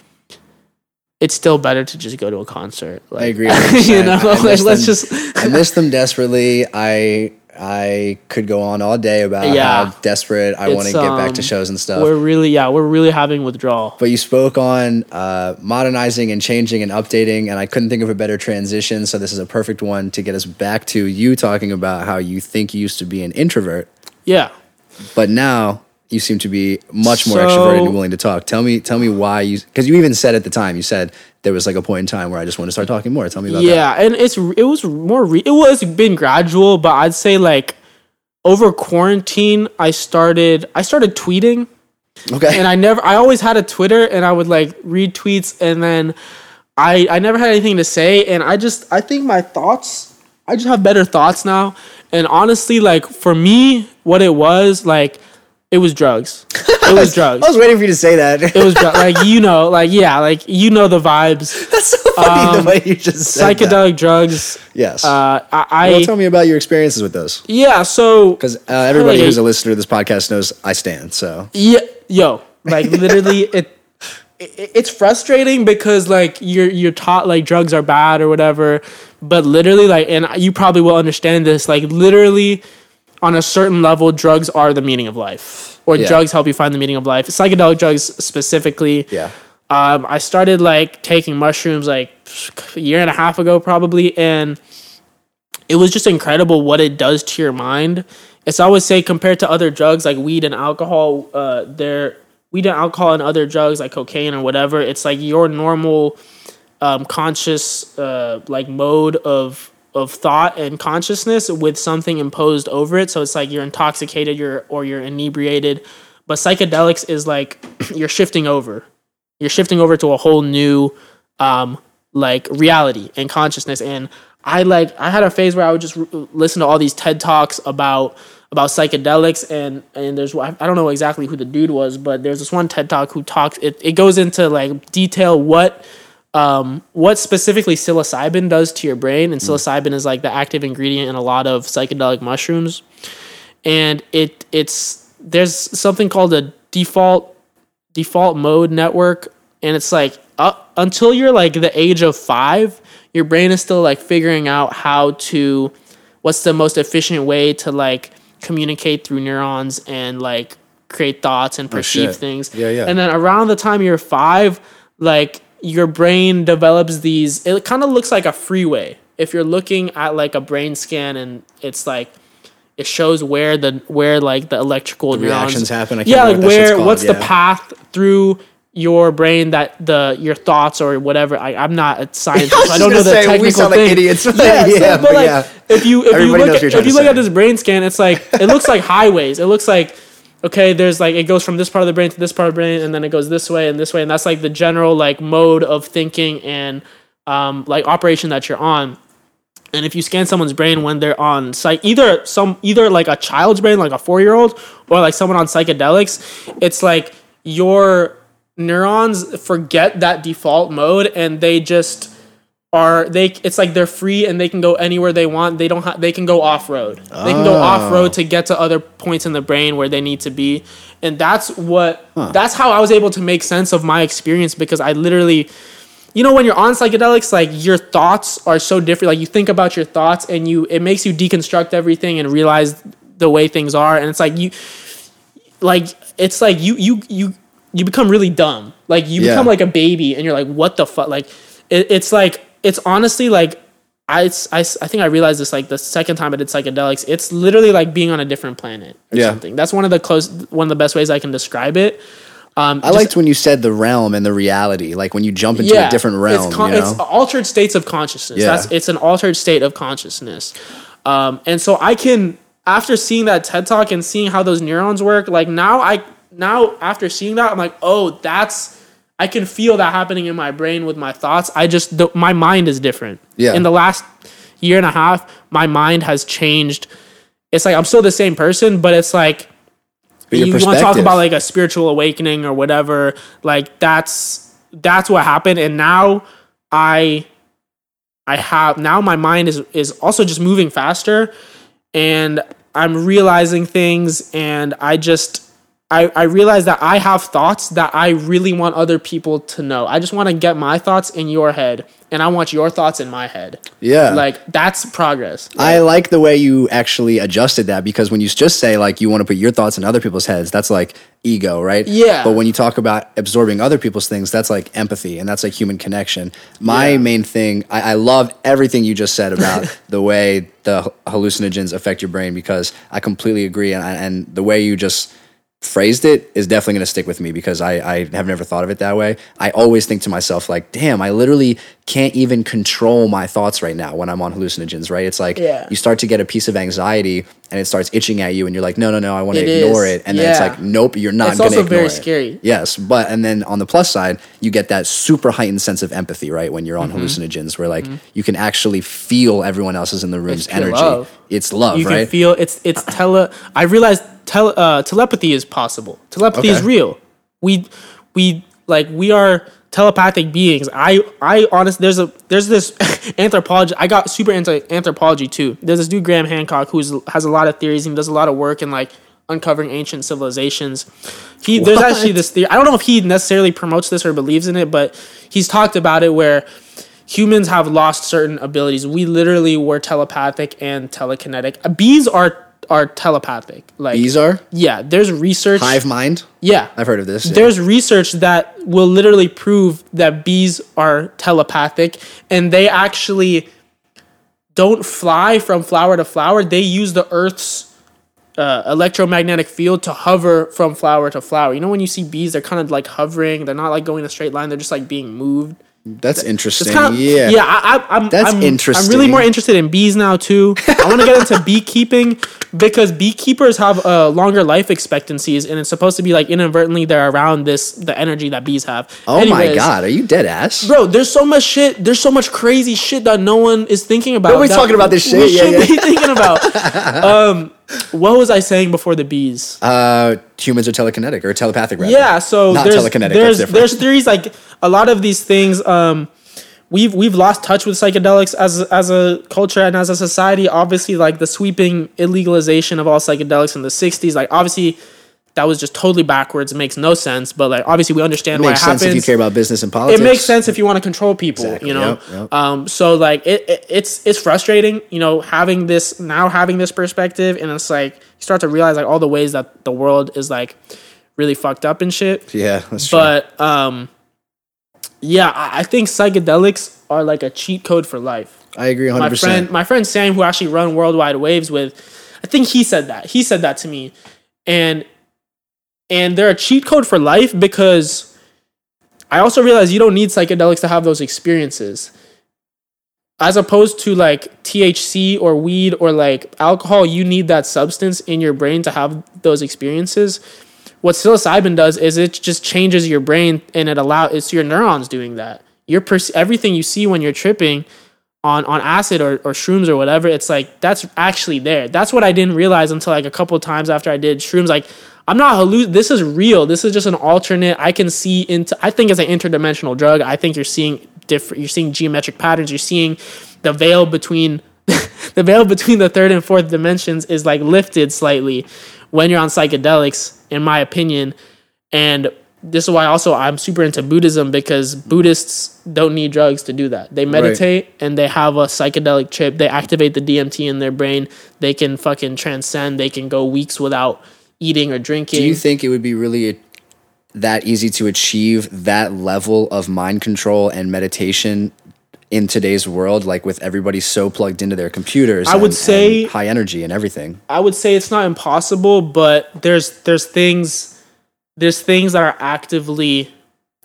it's still better to just go to a concert. Like, I agree. you 100%. know, I like let's them- just I miss them desperately. I I could go on all day about Yeah. how desperate I want to get back to um, shows and stuff. we're really yeah we're really having withdrawal. but you spoke on uh, modernizing and changing and updating, and I couldn't think of a better transition. So this is a perfect one to get us back to you talking about how you think you used to be an introvert, Yeah. but now you seem to be much more So- extroverted and willing to talk. Tell me, tell me why you? Because you even said at the time, you said there was like a point in time where I just want to start talking more. Tell me about that. yeah and it's it was more re- it was been gradual but i'd say like over quarantine i started i started tweeting Okay. and i never i always had a twitter and i would like read tweets and then i i never had anything to say and i just i think my thoughts i just have better thoughts now and honestly like for me what it was like it was drugs it was drugs I was waiting for you to say that. it was dru- like you know like yeah like you know the vibes That's so funny Um, the way you just said that. psychedelic drugs Yes. uh i, well, tell me about your experiences with those. yeah so Because uh, everybody who's a listener to this podcast knows I stand. So Yeah, yo, like literally, it, it it's frustrating because like you're you're taught like drugs are bad or whatever, but literally like, and you probably will understand this. Like literally, on a certain level, drugs are the meaning of life, or Yeah. drugs help you find the meaning of life. Psychedelic drugs specifically. yeah, Um, I started like taking mushrooms like a year and a half ago, probably, and it was just incredible what it does to your mind. It's I always say compared to other drugs like weed and alcohol, uh, they're weed and alcohol and other drugs like cocaine or whatever. It's like your normal, um, conscious, uh, like mode of of thought and consciousness with something imposed over it. So it's like you're intoxicated, you're or you're inebriated. But psychedelics is like you're shifting over you're shifting over to a whole new um like reality and consciousness and i like i had a phase where i would just r- listen to all these ted talks about about psychedelics and and there's i don't know exactly who the dude was but there's this one ted talk who talks it, it goes into like detail what um, what specifically psilocybin does to your brain and psilocybin is like the active ingredient in a lot of psychedelic mushrooms. And it it's there's something called a default default mode network and it's like uh, until you're like the age of five your brain is still like figuring out how to what's the most efficient way to like communicate through neurons and like create thoughts and perceive Oh, things. Yeah, yeah. and then around the time you're five like your brain develops these it kind of looks like a freeway if you're looking at like a brain scan and it's like it shows where the where like the electrical neurons reactions happen. Yeah, like where what's the path through your brain that the your thoughts or whatever. I, I'm not a scientist. I was I, don't know the say, we technical sound like thing. idiots. Yeah, Yeah, so, but but like yeah. if you if Everybody you look at, what you're trying if you look say. at this brain scan, it's like it looks like highways. It looks like okay, there's like it goes from this part of the brain to this part of the brain, and then it goes this way and this way, and that's like the general like mode of thinking and um, like operation that you're on. And if you scan someone's brain when they're on psych, either some either like a child's brain, like a four year old, or like someone on psychedelics, it's like your neurons forget that default mode and they just are they it's like they're free and they can go anywhere they want. They don't have they can go off road they can go ah. Oh. off road to get to other points in the brain where they need to be. And that's what that's how i was able to make sense of my experience because i literally you know when you're on psychedelics like your thoughts are so different. Like you think about your thoughts and you it makes you deconstruct everything and realize the way things are. And it's like you like it's like you you you you become really dumb. Like you Yeah. become like a baby and you're like what the fuck like it, it's like it's honestly like I, I, I think I realized this like the second time I did psychedelics. It's literally like being on a different planet or Yeah. something. That's one of the close one of the best ways I can describe it. Um, I liked when you said the realm and the reality, like when you jump into a different realm. It's, con- you know? it's altered states of consciousness. Yeah. That's it's an altered state of consciousness. Um, and so I can after seeing that TED talk and seeing how those neurons work, like now I now after seeing that I'm like, oh, that's I can feel that happening in my brain with my thoughts. I just the, my mind is different. Yeah. In the last year and a half, my mind has changed. It's like I'm still the same person, but it's like But you want to talk about like a spiritual awakening or whatever like that's that's what happened and now i i have now my mind is is also just moving faster and I'm realizing things, and I just I, I realize that I have thoughts that I really want other people to know. I just want to get my thoughts in your head, and I want your thoughts in my head. Yeah. Like that's progress. I like the way you actually adjusted that because when you just say like you want to put your thoughts in other people's heads, that's like ego, right? Yeah. But when you talk about absorbing other people's things, that's like empathy and that's like human connection. My Yeah. main thing, I, I love everything you just said about the way the hallucinogens affect your brain because I completely agree. And, and the way you just phrased it is definitely going to stick with me because I, I have never thought of it that way. I always think to myself, like, damn, I literally can't even control my thoughts right now when I'm on hallucinogens, right? It's like Yeah. you start to get a piece of anxiety and it starts itching at you and you're like, no, no, no, I want to ignore is. it. And then it's like, nope, you're not going to also ignore very it. scary. Yes. But, and then on the plus side, you get that super heightened sense of empathy, right? When you're on Mm-hmm. hallucinogens where like you can actually feel everyone else's in the room's pure energy. love. It's love, you right? can feel it's it's tele. I realized tele, uh, telepathy is possible. Telepathy is real. We we like we are telepathic beings. I I honest there's a there's this anthropology. I got super into anthropology too. There's this dude Graham Hancock who has a lot of theories and does a lot of work in like uncovering ancient civilizations. He there's actually this theory. I don't know if he necessarily promotes this or believes in it, but he's talked about it where humans have lost certain abilities. We literally were telepathic and telekinetic. Bees are are telepathic. Like These are yeah, there's research. hive mind. yeah, I've heard of this. yeah. there's research that will literally prove that bees are telepathic and they actually don't fly from flower to flower. They use the Earth's uh, electromagnetic field to hover from flower to flower. You know, when you see bees, they're kind of like hovering. They're not like going a straight line. They're just like being moved. That's interesting. Kind of yeah. yeah. I, I, I'm That's I'm, I'm really more interested in bees now too. I want to get into beekeeping because beekeepers have uh, longer life expectancies, and it's supposed to be like inadvertently they're around this the energy that bees have. Oh my god, are you dead ass? Bro, there's so much shit. There's so much crazy shit that no one is thinking about. Nobody's that talking about this we shit. Yeah, should yeah. be thinking about. um, what was I saying before the bees? Uh, humans are telekinetic or telepathic, rather. Yeah, so Not there's telekinetic, there's there's theories like a lot of these things. Um, we've we've lost touch with psychedelics as as a culture and as a society. Obviously, like the sweeping illegalization of all psychedelics in the '60s. Like obviously, that was just totally backwards. It makes no sense. But like obviously, we understand why it makes sense happens. if you care about business and politics. it makes sense if you want to control people, Exactly, you know. yep, yep. Um, so like it, it, it's it's frustrating, you know, having this now having this perspective, and it's like you start to realize like all the ways that the world is like really fucked up and shit. Yeah, that's true. But um, yeah, I, I think psychedelics are like a cheat code for life. I agree 100%. My friend, my friend Sam, who actually run Worldwide Waves with, I think he said that. He said that to me, and and they're a cheat code for life because I also realize you don't need psychedelics to have those experiences. As opposed to like THC or weed or like alcohol, you need that substance in your brain to have those experiences. What psilocybin does is it just changes your brain and it allows it's your neurons doing that. Your everything you see when you're tripping on on acid or, or shrooms or whatever, it's like that's actually there. That's what I didn't realize until like a couple times after I did shrooms. Like I'm not halluc. This is real. This is just an alternate. I can see into. I think it's an interdimensional drug. I think you're seeing different. You're seeing geometric patterns. You're seeing the veil between the veil between the third and fourth dimensions is like lifted slightly when you're on psychedelics, in my opinion. And this is why also I'm super into Buddhism because Buddhists don't need drugs to do that. They meditate and they have a psychedelic trip. They activate the DMT in their brain. They can fucking transcend. They can go weeks without eating or drinking. Do you think it would be really that easy to achieve that level of mind control and meditation in today's world, like with everybody so plugged into their computers? I would and- say- and high energy and everything. I would say it's not impossible, but there's there's things there's things that are actively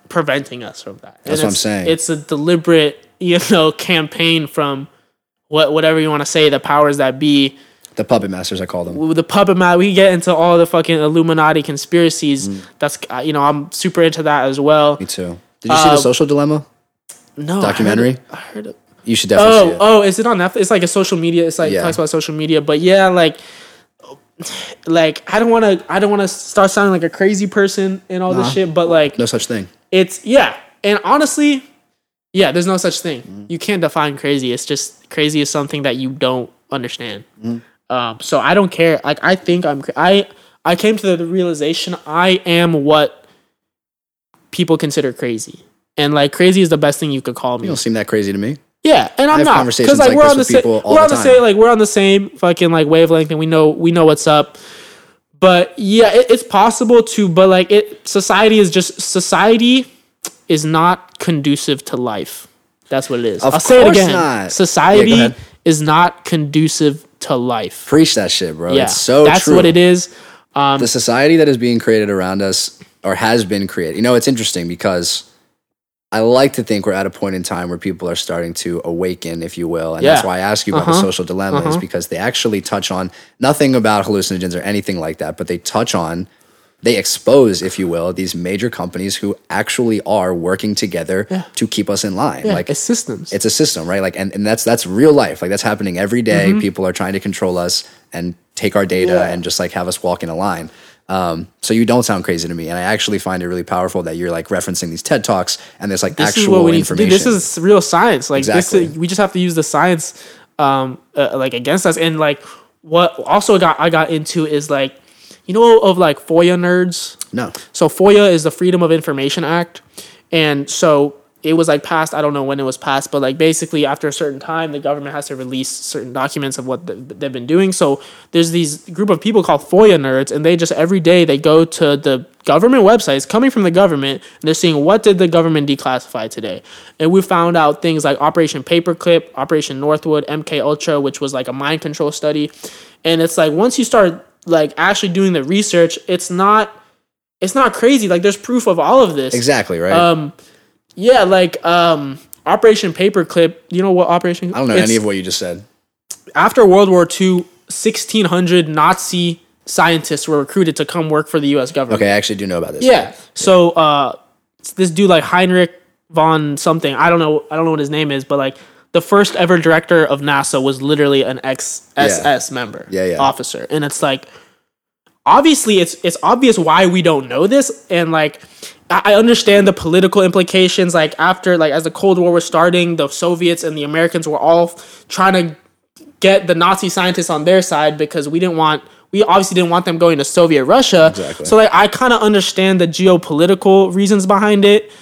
preventing us from that. That's what I'm saying. It's a deliberate, you know, campaign from what whatever you want to say, the powers that be. The puppet masters, I call them. The puppet master, we get into all the fucking Illuminati conspiracies. Mm. That's uh, you know, I'm super into that as well. Me too. Did you see Uh, the social dilemma? No Documentary? I heard it. You should definitely see Oh, it. oh, is it on Netflix? It's like a social media. It's like Yeah. talks about social media, but yeah, like, like I don't want to. I don't want to start sounding like a crazy person and all Nah. this shit. But like, No such thing. it's yeah, and honestly, yeah, there's no such thing. Mm-hmm. You can't define crazy. It's just crazy is something that you don't understand. Mm-hmm. Um, so I don't care. Like I think I'm. I I came to the realization I am what people consider crazy, and like crazy is the best thing you could call me. You don't seem that crazy to me. Yeah, and I'm not conversations like, like we're on the same. We're on the time. same. Like we're on the same fucking like wavelength, and we know we know what's up. But yeah, it, it's possible to. But like it, society is just society is not conducive to life. That's what it is. Of I'll say it again. not. Society ahead. is not conducive to life. Preach that shit, bro. Yeah, It's so that's true. what it is. Um, the society that is being created around us or has been created. You know, it's interesting because I like to think we're at a point in time where people are starting to awaken, if you will. And that's why I ask you about the Uh-huh. social dilemma, is because they actually touch on nothing about hallucinogens or anything like that, but they touch on, they expose, if you will, these major companies who actually are working together to keep us in line. Yeah, like it's systems. it's a system, right? Like, and, and that's that's real life. Like that's happening every day. People are trying to control us and take our data Mm-hmm. Yeah. and just like have us walk in a line. Um, so you don't sound crazy to me, and I actually find it really powerful that you're like referencing these TED talks and there's like this is actual what we need to do. information. This is real science. Like Exactly. this, is, we just have to use the science, um, uh, like against us. And like what also got I got into is like, you know, of like FOIA nerds. no, So FOIA is the Freedom of Information Act, and so it was like passed. I don't know when it was passed, but like basically after a certain time, the government has to release certain documents of what they've been doing. So there's these group of people called FOIA nerds, and they just every day they go to the government websites coming from the government, and they're seeing what did the government declassify today. And we found out things like Operation Paperclip, Operation Northwood, MK Ultra, which was like a mind control study. And it's like once you start like actually doing the research, it's not it's not crazy. Like there's proof of all of this. exactly right. Um, yeah, like um, Operation Paperclip. You know what Operation? I don't know any of what you just said. After World War II, 1,600 Nazi scientists were recruited to come work for the U.S. government. Okay, I actually do know about this. Yeah. So uh, this dude like Heinrich von something. I don't know. I don't know what his name is, but like the first ever director of NASA was literally an ex SS member, Yeah, yeah. officer, and it's like obviously it's it's obvious why we don't know this, and like. I understand the political implications. Like after, like as the Cold War was starting, the Soviets and the Americans were all trying to get the Nazi scientists on their side because we didn't want we obviously didn't want them going to Soviet Russia. Exactly. So like I kind of understand the geopolitical reasons behind it,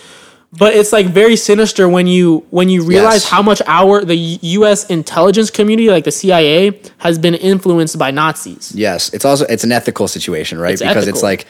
but it's like very sinister when you when you realize Yes. how much our the U.S. intelligence community, like the CIA, has been influenced by Nazis. Yes, it's also it's an ethical situation, right? It's because it's like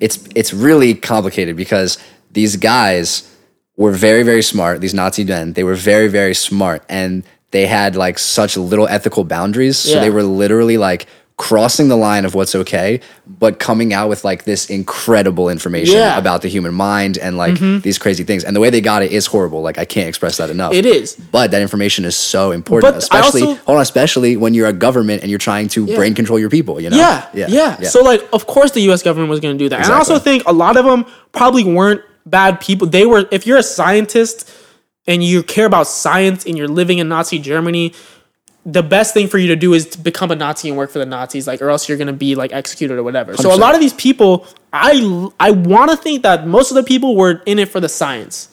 it's it's really complicated because these guys were very very smart. These Nazi men, they were very very smart, and they had like such little ethical boundaries. So Yeah. they were literally like crossing the line of what's okay, but coming out with like this incredible information Yeah. Mm-hmm. about the human mind and like these crazy things. And the way they got it is horrible. Like I can't express that enough. It is. But that information is so important, But especially also- hold on, especially when you're a government and you're trying to brain control your people. You know? Yeah, yeah, So like, of course, the U.S. government was going to do that, and I also think a lot of them probably weren't bad people. They were. If you're a scientist and you care about science and you're living in Nazi Germany, the best thing for you to do is to become a Nazi and work for the Nazis, like, or else you're going to be like executed or whatever. So a lot of these people, I I want to think that most of the people were in it for the science.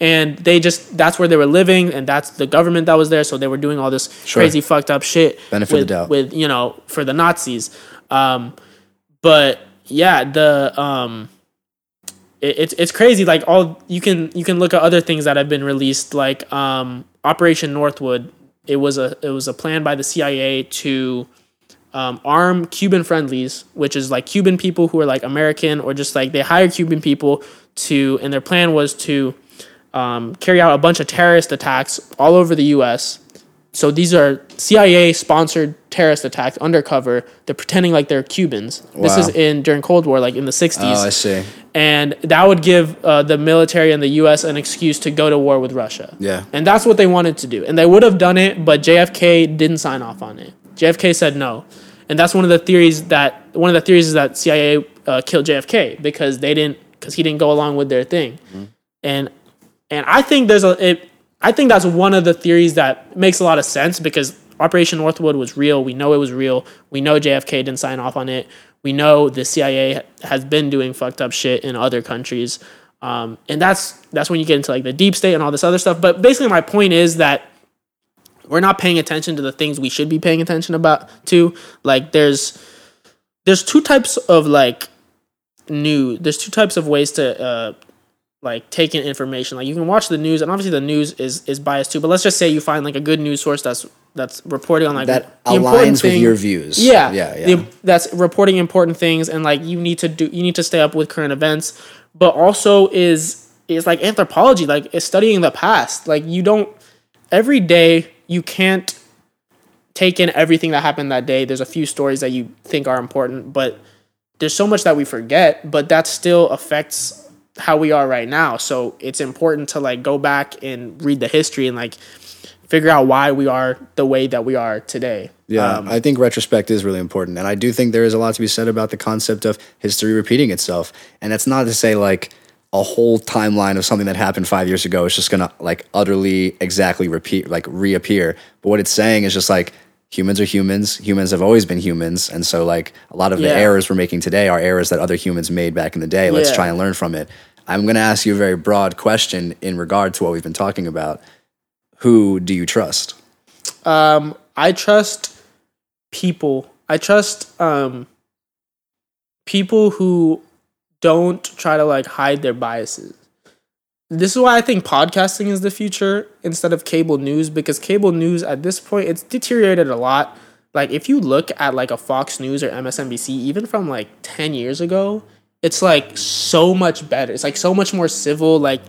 And they just, that's where they were living, and that's the government that was there. So they were doing all this Sure. crazy, fucked up shit. Benefit with, the doubt. with you know for the Nazis. Um, but yeah, the um, it, it's it's crazy. Like all you can you can look at other things that have been released, like um, Operation Northwood. It was a it was a plan by the CIA to um, arm Cuban friendlies, which is like Cuban people who are like American or just like they hire Cuban people to, and their plan was to um, carry out a bunch of terrorist attacks all over the U.S. So these are CIA sponsored terrorist attacks undercover. They're pretending like they're Cubans. This is in during Cold War, like in the '60s Oh, I see. and that would give uh, the military and the U.S. an excuse to go to war with Russia. Yeah. and that's what they wanted to do, and they would have done it, but JFK didn't sign off on it. JFK said no, and that's one of the theories that one of the theories is that CIA uh, killed JFK because they didn't because he didn't go along with their thing, and and I think there's a it, I think that's one of the theories that makes a lot of sense because Operation Northwood was real. We know it was real. We know JFK didn't sign off on it. We know the CIA has been doing fucked up shit in other countries, um, and that's that's when you get into like the deep state and all this other stuff. But basically, my point is that we're not paying attention to the things we should be paying attention about to. Like there's there's two types of like new. There's two types of ways to uh like taking information. Like you can watch the news and obviously the news is is biased too, but let's just say you find like a good news source that's that's reporting on like That aligns with your views. yeah, Yeah, yeah. the- that's reporting important things, and like you need to do, you need to stay up with current events, but also is is like anthropology, like is studying the past. Like you don't every day you can't take in everything that happened that day. There's a few stories that you think are important, but there's so much that we forget, but that still affects how we are right now. So it's important to like go back and read the history and like figure out why we are the way that we are today. Yeah, Um, I think retrospect is really important. And I do think there is a lot to be said about the concept of history repeating itself. And that's not to say like a whole timeline of something that happened five years ago is just gonna like utterly exactly repeat, like reappear. But what it's saying is just like humans are humans. Humans have always been humans. And so like a lot of the errors we're making today are errors that other humans made back in the day. Let's Yeah. try and learn from it. I'm gonna ask you a very broad question in regard to what we've been talking about. Who do you trust? Um, I trust people. I trust um, people who don't try to like hide their biases. This is why I think podcasting is the future instead of cable news because cable news at this point it's deteriorated a lot. Like if you look at like a Fox News or MSNBC even from like 10 years ago, it's like so much better. It's like so much more civil like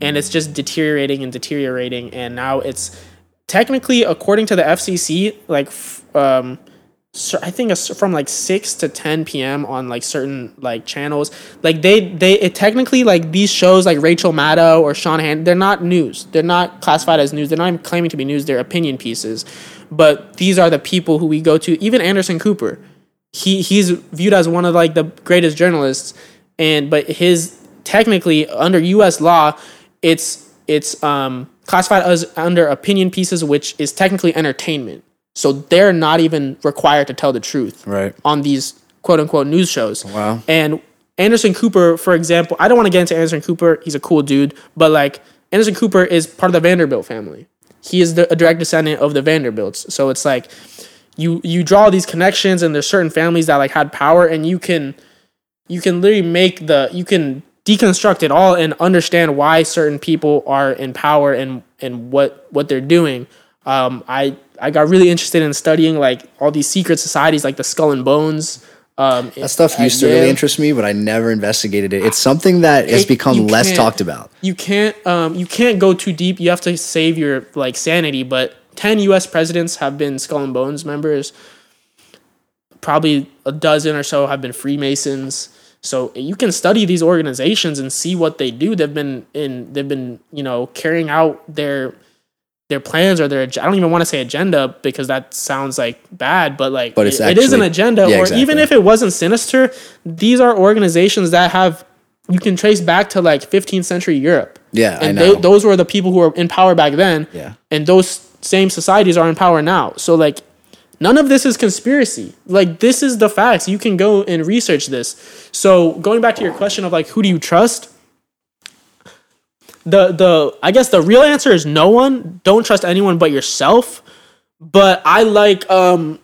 and it's just deteriorating and deteriorating and now it's technically according to the FCC like um I think from like 6 to 10 p.m. on like certain like channels. Like they they it technically like these shows like Rachel Maddow or Sean Han they're not news. They're not classified as news. They're not even claiming to be news. They're opinion pieces. But these are the people who we go to. Even Anderson Cooper, he he's viewed as one of like the greatest journalists and but his technically under US law it's it's um classified as under opinion pieces which is technically entertainment. So they're not even required to tell the truth Right. on these quote unquote news shows. Wow. And Anderson Cooper, for example, I don't want to get into Anderson Cooper. He's a cool dude, but like Anderson Cooper is part of the Vanderbilt family. He is the, a direct descendant of the Vanderbilts. So it's like you you draw these connections, and there's certain families that like had power, and you can you can literally make the you can deconstruct it all and understand why certain people are in power and and what what they're doing. Um, I I got really interested in studying like all these secret societies, like the Skull and Bones. Um, That stuff used to really interest me, but I never investigated it. It's something that has It- become less talked about. You can't um, you can't go too deep. You have to save your like sanity. But ten U.S. presidents have been Skull and Bones members. Probably a dozen or so have been Freemasons. So you can study these organizations and see what they do. They've been in. They've been you know carrying out their their plans or their. I don't even want to say agenda because that sounds like bad, but like But it's it- it is an agenda. Yeah, or even if it wasn't sinister, these are organizations that have you can trace back to like 15th century Europe. Yeah, and tho- those were the people who were in power back then. Yeah. and those same societies are in power now. So like, none of this is conspiracy. Like this is the facts. You can go and research this. So going back to your question of like, who do you trust? The the I guess the real answer is no one. Don't trust anyone but yourself. But I like um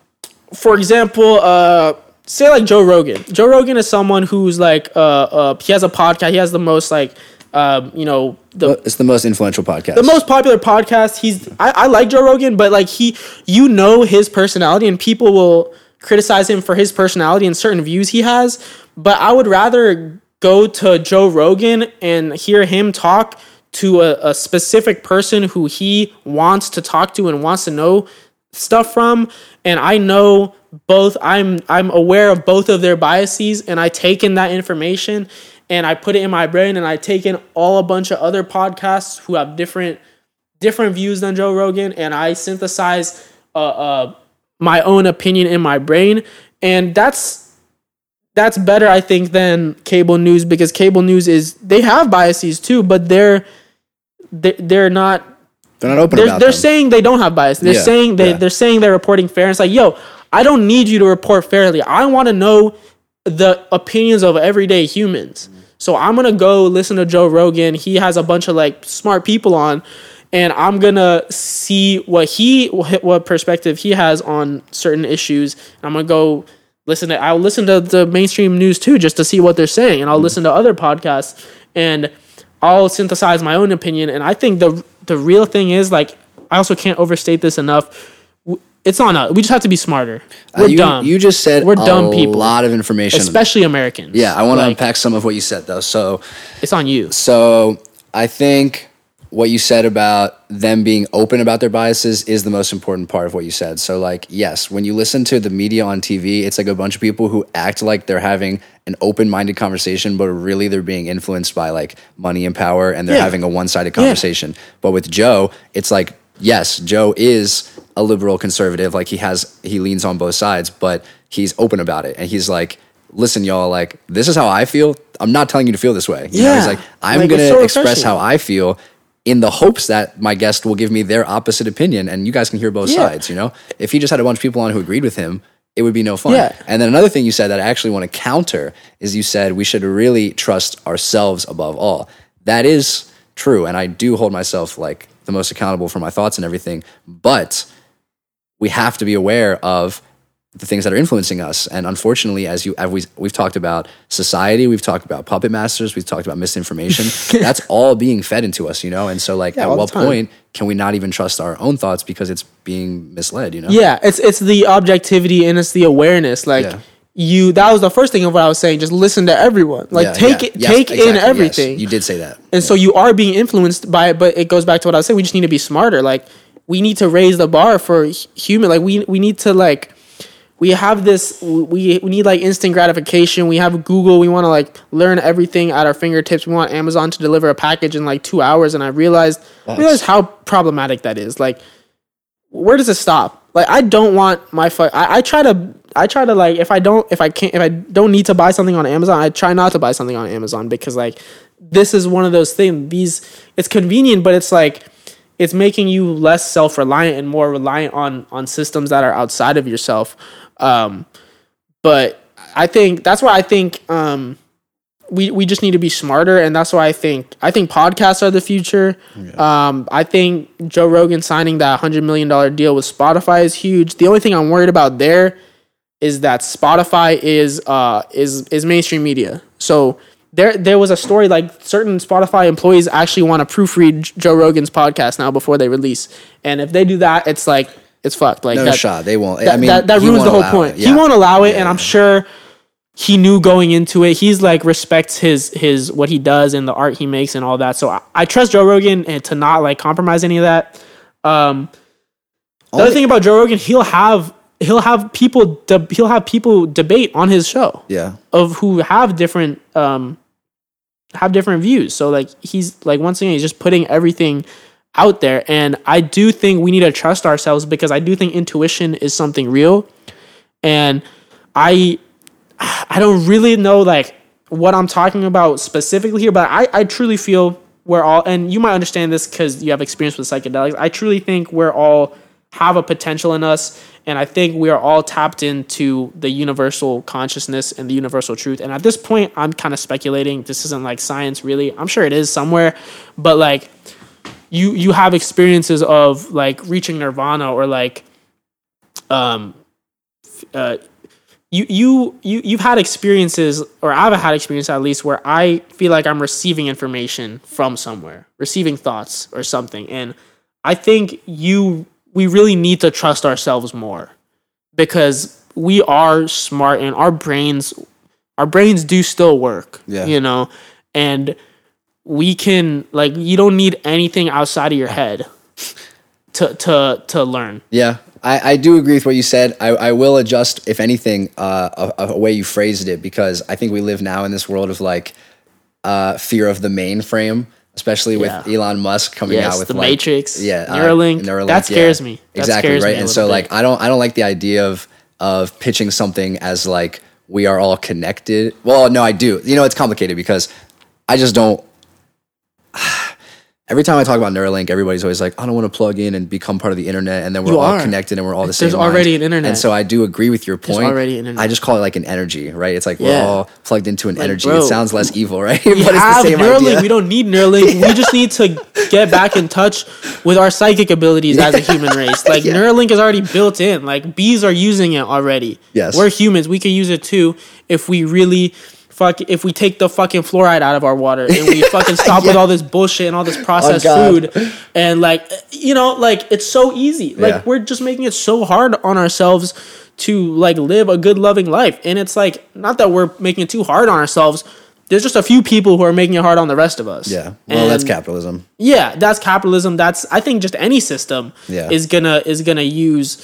for example, uh, say like Joe Rogan. Joe Rogan is someone who's like, uh, uh, he has a podcast. He has the most like, um, you know, the It's the most influential podcast. the most popular podcast. He's I, I like Joe Rogan, but like he, you know his personality, and people will criticize him for his personality and certain views he has. But I would rather go to Joe Rogan and hear him talk to a, a specific person who he wants to talk to and wants to know stuff from and I know both I'm I'm aware of both of their biases and I take in that information and I put it in my brain and I take in all a bunch of other podcasts who have different different views than Joe Rogan and I synthesize uh, uh my own opinion in my brain and that's that's better I think than cable news because cable news is they have biases too but they're they- they're not they're not open they're, they're saying they don't have bias. They're Yeah, saying they yeah. they're saying they're reporting fair. It's like, yo, I don't need you to report fairly. I want to know the opinions of everyday humans. So I'm gonna go listen to Joe Rogan. He has a bunch of like smart people on, and I'm gonna see what he what perspective he has on certain issues. I'm gonna go listen to I'll listen to the mainstream news too just to see what they're saying, and I'll Mm-hmm. listen to other podcasts and I'll synthesize my own opinion. And I think the the real thing is like I also can't overstate this enough. It's on us. We just have to be smarter. We're Uh, you, dumb. You just said We're a dumb people. A lot of information. especially Americans. yeah, I want to Like, unpack some of what you said though. So, It's on you. so I think what you said about them being open about their biases is the most important part of what you said. So, like, yes, when you listen to the media on TV, it's like a bunch of people who act like they're having an open-minded conversation, but really they're being influenced by like money and power, and they're Yeah. having a one-sided conversation. But with Joe, it's like, yes, Joe is a liberal conservative. Like he has, he leans on both sides, but he's open about it, and he's like. Listen, y'all. Like this is how I feel. I'm not telling you to feel this way. You know, Yeah. he's like, I'm Like, gonna so express how I feel in the hopes that my guest will give me their opposite opinion and you guys can hear both Yeah. sides, you know? If he just had a bunch of people on who agreed with him, it would be no fun. Yeah. And then another thing you said that I actually want to counter is you said we should really trust ourselves above all. That is true and I do hold myself like the most accountable for my thoughts and everything, but we have to be aware of the things that are influencing us. And unfortunately, as you as we, we've talked about society, we've talked about puppet masters, we've talked about misinformation. that's all being fed into us, you know. And so, like, Yeah, at what point can we not even trust our own thoughts because it's being misled? You know? Yeah, it's it's the objectivity and it's the awareness. Like Yeah. You, that was the first thing of what I was saying. Just listen to everyone. Like Yeah, take yeah. it, Yes, take in exactly, yes. everything. You did say that. And so you are being influenced by it, but it goes back to what I was saying. We just need to be smarter. Like we need to raise the bar for human. Like we we need to like we have this. We we need like instant gratification. We have Google. We want to like learn everything at our fingertips. We want Amazon to deliver a package in like two hours. And I realized I realized how problematic that is. Like where does it stop? Like I don't want my I, I try to I try to like if I don't if I can't if I don't need to buy something on Amazon, I try not to buy something on Amazon because like this is one of those things. These it's convenient, but it's like it's making you less self reliant and more reliant on on systems that are outside of yourself. Um, but I think that's why I think um, we we just need to be smarter, and that's why I think I think podcasts are the future. Um, I think Joe Rogan signing that hundred million dollar deal with Spotify is huge. The only thing I'm worried about there is that Spotify is uh is is mainstream media. So there there was a story like certain Spotify employees actually want to proofread Joe Rogan's podcast now before they release, and if they do that, it's like it's fucked. Like No that, shot. They won't. I mean, that, that ruins the whole point. it. He won't allow it, Yeah, and I'm sure he knew going into it. He's like respects his his what he does and the art he makes and all that. So I, I trust Joe Rogan and to not like compromise any of that. Um, the other thing about Joe Rogan, he'll have he'll have people de- he'll have people debate on his show Yeah. of who have different um have different views. So like he's like once again he's just putting everything out there and I do think we need to trust ourselves because I do think intuition is something real and I I don't really know like what I'm talking about specifically here but I I truly feel we're all and you might understand this cuz you have experience with psychedelics. I truly think we're all have a potential in us and I think we are all tapped into the universal consciousness and the universal truth. And at this point I'm kind of speculating this isn't like science really. I'm sure it is somewhere but like you you have experiences of like reaching nirvana or like um uh you you you you've had experiences or I've had experience at least where I feel like I'm receiving information from somewhere, receiving thoughts or something. And I think you we really need to trust ourselves more because we are smart and our brains our brains do still work. Yeah. You know, and we can like you don't need anything outside of your head to to to learn. Yeah, I, I do agree with what you said. I, I will adjust, if anything, uh, a, a way you phrased it because I think we live now in this world of like uh, fear of the mainframe, especially with Yeah. Elon Musk coming Yes, out with the like, Matrix, yeah, uh, Neuralink. That scares me. That exactly scares right. a and so like. I don't I don't like the idea of of pitching something as like we are all connected. Well, no, I do. You know, it's complicated because I just don't. Every time I talk about Neuralink, everybody's always like, I don't want to plug in and become part of the internet, and then we're You all are. connected and we're all the same. There's already minds. an internet. and so I do agree with your point. already an internet. I just call it like an energy, right? It's like we're all plugged into an energy. bro, it sounds less evil, right? We but it's the same Neuralink. idea. We don't need Neuralink. We just need to get back in touch with our psychic abilities as a human race. Like Yeah. Neuralink is already built in. Like bees are using it already. Yes. we're humans. We can use it too if we really. Fuck, if we take the fucking fluoride out of our water and we fucking stop with all this bullshit and all this oh, processed God. food and like you know like it's so easy like Yeah. we're just making it so hard on ourselves to like live a good loving life and it's like not that we're making it too hard on ourselves there's just a few people who are making it hard on the rest of us yeah. Well, that's capitalism. yeah that's capitalism that's i think just any system Yeah. is gonna is gonna use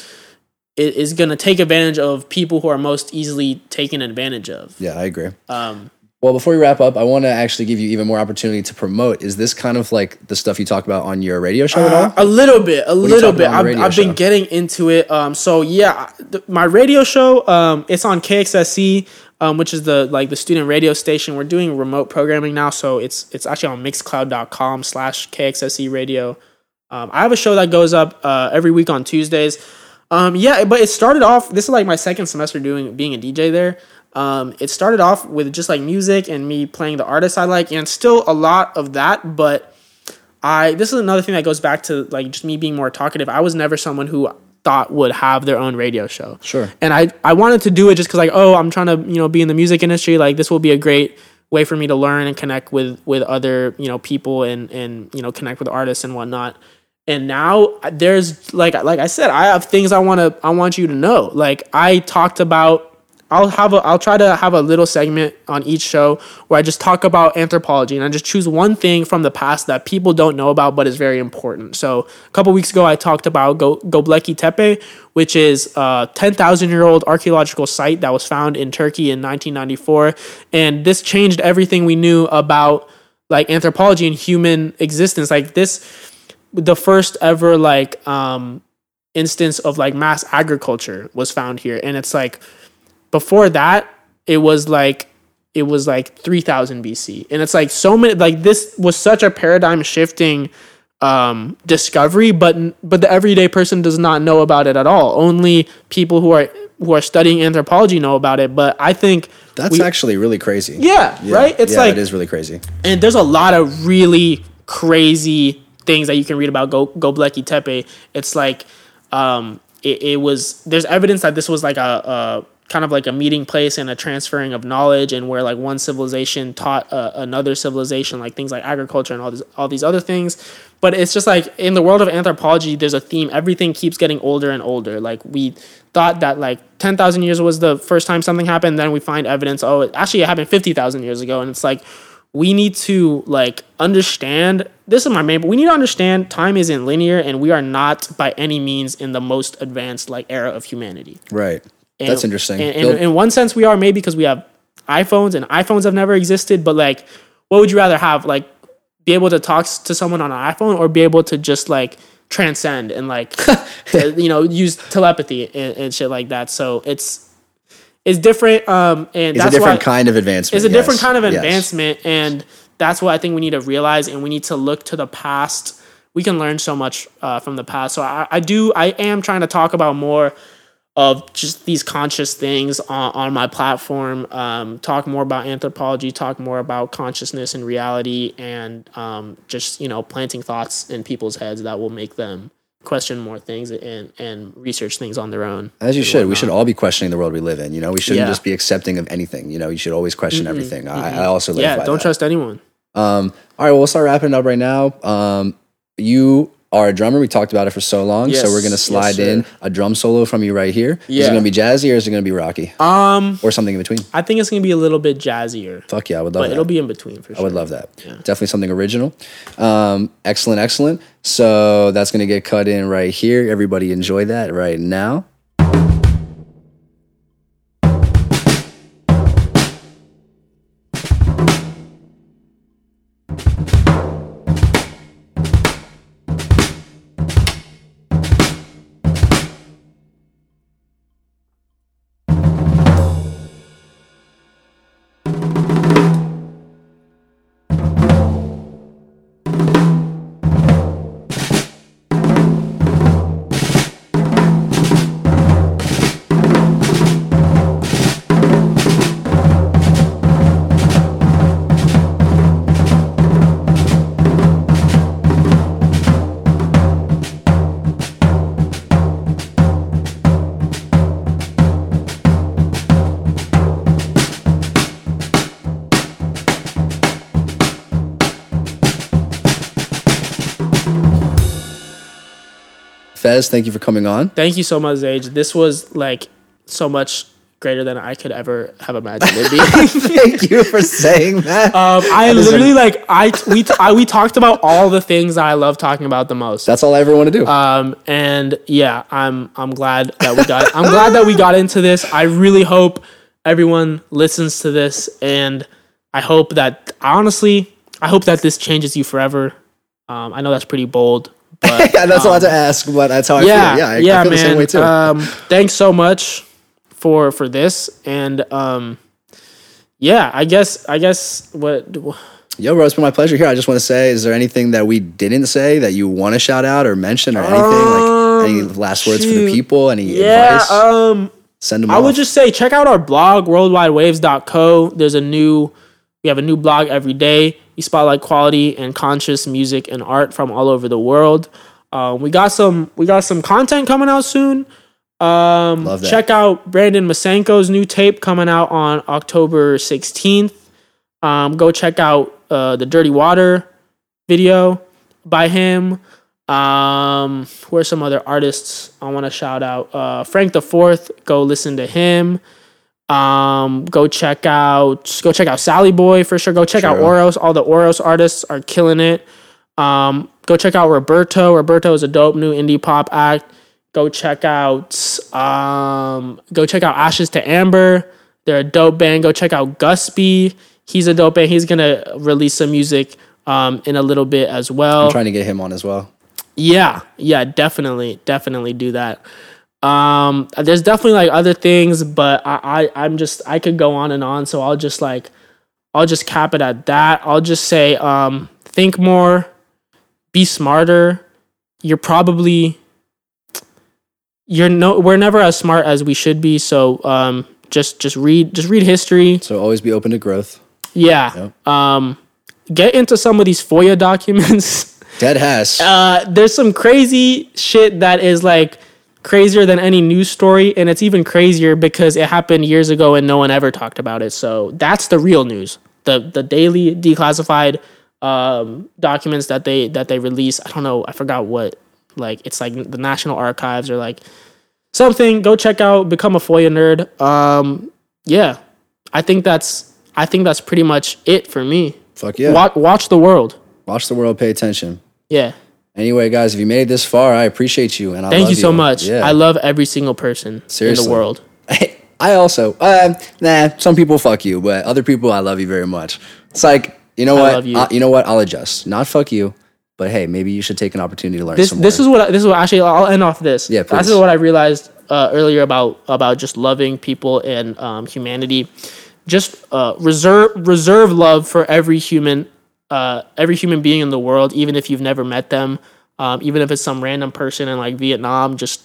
i- is gonna take advantage of people who are most easily taken advantage of Yeah, I agree. um Well, before we wrap up, I want to actually give you even more opportunity to promote. Is this kind of like the stuff you talk about on your radio show at all? A little bit, a do you little bit. about on the I've, I've been getting into it. Um, so yeah, th- my radio show, um, it's on KXSC, um, which is the like the student radio station. We're doing remote programming now, so it's it's actually on Mixcloud.com slash KXSC Radio. Um, I have a show that goes up uh, every week on Tuesdays. Um, yeah, but it started off. This is like my second semester doing being a DJ there. Um, it started off with just like music and me playing the artists I like, and still a lot of that, but. I this is another thing that goes back to like just me being more talkative. I was never someone who thought would have their own radio show. Sure. And I I wanted to do it just because like oh I'm trying to you know be in the music industry like this will be a great way for me to learn and connect with with other you know people and and you know connect with artists and whatnot. And now there's like like I said I have things I want to I want you to know. Like I talked about I'll have a I'll try to have a little segment on each show where I just talk about anthropology and I just choose one thing from the past that people don't know about but is very important. So a couple weeks ago I talked about Go Göbekli Tepe, which is a 10,000 year old archaeological site that was found in Turkey in 1994, and this changed everything we knew about like anthropology and human existence. Like this, the first ever like um instance of like mass agriculture was found here, and it's like before that it was like it was like 3000 BC and it's like so many like this was such a paradigm shifting um discovery but but the everyday person does not know about it at all. Only people who are who are studying anthropology know about it. But i think That's we- actually really crazy. yeah, right? It's yeah, like it is really crazy. and there's a lot of really crazy things that you can read about Go Tepe. It's like um, it, it was there's evidence that this was like a, a kind of like a meeting place and a transferring of knowledge, and where like one civilization taught uh, another civilization like things like agriculture and all these all these other things. But it's just like in the world of anthropology, there's a theme. Everything keeps getting older and older. Like we thought that like ten thousand years was the first time something happened. Then we find evidence. Oh, it, actually, it happened fifty thousand years ago, and it's like we need to like understand this is my main but we need to understand time isn't linear and we are not by any means in the most advanced like era of humanity Right. And- That's interesting. and, and in one sense we are maybe because we have iphones and iphones have never existed but like what would you rather have like be able to talk to someone on an iphone or be able to just like transcend and like to, uh, you know use telepathy and, and shit like that so it's it's different um and it's a different why kind of advancement. it's a different kind of yes. advancement and that's what i think we need to realize and we need to look to the past we can learn so much uh, from the past so I, I do i am trying to talk about more of just these conscious things on, on my platform um, talk more about anthropology talk more about consciousness and reality and um, just you know planting thoughts in people's heads that will make them question more things and, and research things on their own As you should. We should all be questioning the world we live in. You know, we shouldn't Yeah. just be accepting of anything. You know, you should always question everything. I, I also live yeah don't that. trust anyone Um, all right, well, we'll start wrapping it up right now. Um, you are a drummer. We talked about it for so long, so we're gonna slide sir. in a drum solo from you right here. Is Yeah. it gonna be jazzy or is it gonna be rocky um or something in between? I think it's gonna be a little bit jazzier, Fuck yeah, I would love but that. it'll be in between for sure. I would love that. Definitely something original. Um, excellent, excellent. So that's gonna get cut in right here. Everybody enjoy that right now. Thank you for coming on. Thank you so much, Age. This was like so much greater than I could ever have imagined it being. thank you for saying that. um, I literally like I we I, we talked about all the things that I love talking about the most. That's all I ever want to do. Um, and yeah, I'm I'm glad that we got I'm glad that we got into this. I really hope everyone listens to this, and I hope that honestly, I hope that this changes you forever. Um, I know that's pretty bold, but yeah, that's a lot to ask, but that's how I yeah, feel. Yeah, I, yeah, I feel man. the same way too. Um, thanks so much for for this, and um, yeah, I guess I guess what Yo, bro, it's been my pleasure here. I just want to say, is there anything that we didn't say that you want to shout out or mention or anything? like any last words for the Um, people? Any yeah, advice? um, Send them I off. would just say check out our blog worldwidewaves.co. There's a new we have a new blog every day. We spotlight quality and conscious music and art from all over the world. Um, we got some we got some content coming out soon. Um, Love that. check out Brandon Masenko's new tape coming out on October 16th. Um, go check out uh, the Dirty Water video by him. Um, who are some other artists I want to shout out? Uh, Frank the Fourth. Go listen to him. Um, go check out go check out Sally Boy for sure. Go check out True. Oros. All the Oros artists are killing it. Um, go check out Roberto. Roberto is a dope new indie pop act. Go check out um, go check out Ashes to Amber. They're a dope band. Go check out Gusby. He's a dope band. He's gonna release some music um, in a little bit as well. I'm trying to get him on as well. Yeah, yeah, definitely, definitely do that. Um, there's definitely like other things, but I, I, I'm just I could go on and on, so I'll just like, I'll just cap it at that. I'll just say, um, think more, be smarter. You're probably, you're no, we're never as smart as we should be. So, um, just just read, just read history. So always be open to growth. Yeah. Um, get into some of these FOIA documents. Dead has. uh, there's some crazy shit that is like crazier than any news story, and it's even crazier because it happened years ago and no one ever talked about it. So that's the real news. The the daily declassified um, documents that they that they release. I don't know. I forgot what. Like it's like the National Archives or like something. Go check out. Become a FOIA nerd. Um, yeah, I think that's I think that's pretty much it for me. Fuck yeah. Watch, watch the world. Watch the world. Pay attention. Yeah. Anyway, guys, if you made it this far, I appreciate you and I Thank love you so much. Yeah. I love every single person in the world. I also, uh, nah, some people fuck you, but other people, I love you very much. It's like, you know I what? love you. Uh, you know what? I'll adjust. Not fuck you, but hey, maybe you should take an opportunity to learn This this is what I- this is what actually I'll end off this. Yeah, This is what I realized uh, earlier about about just loving people and um, humanity. Just uh, reserve reserve love for every human uh, every human being in the world, even if you've never met them, um, even if it's some random person in like Vietnam. Just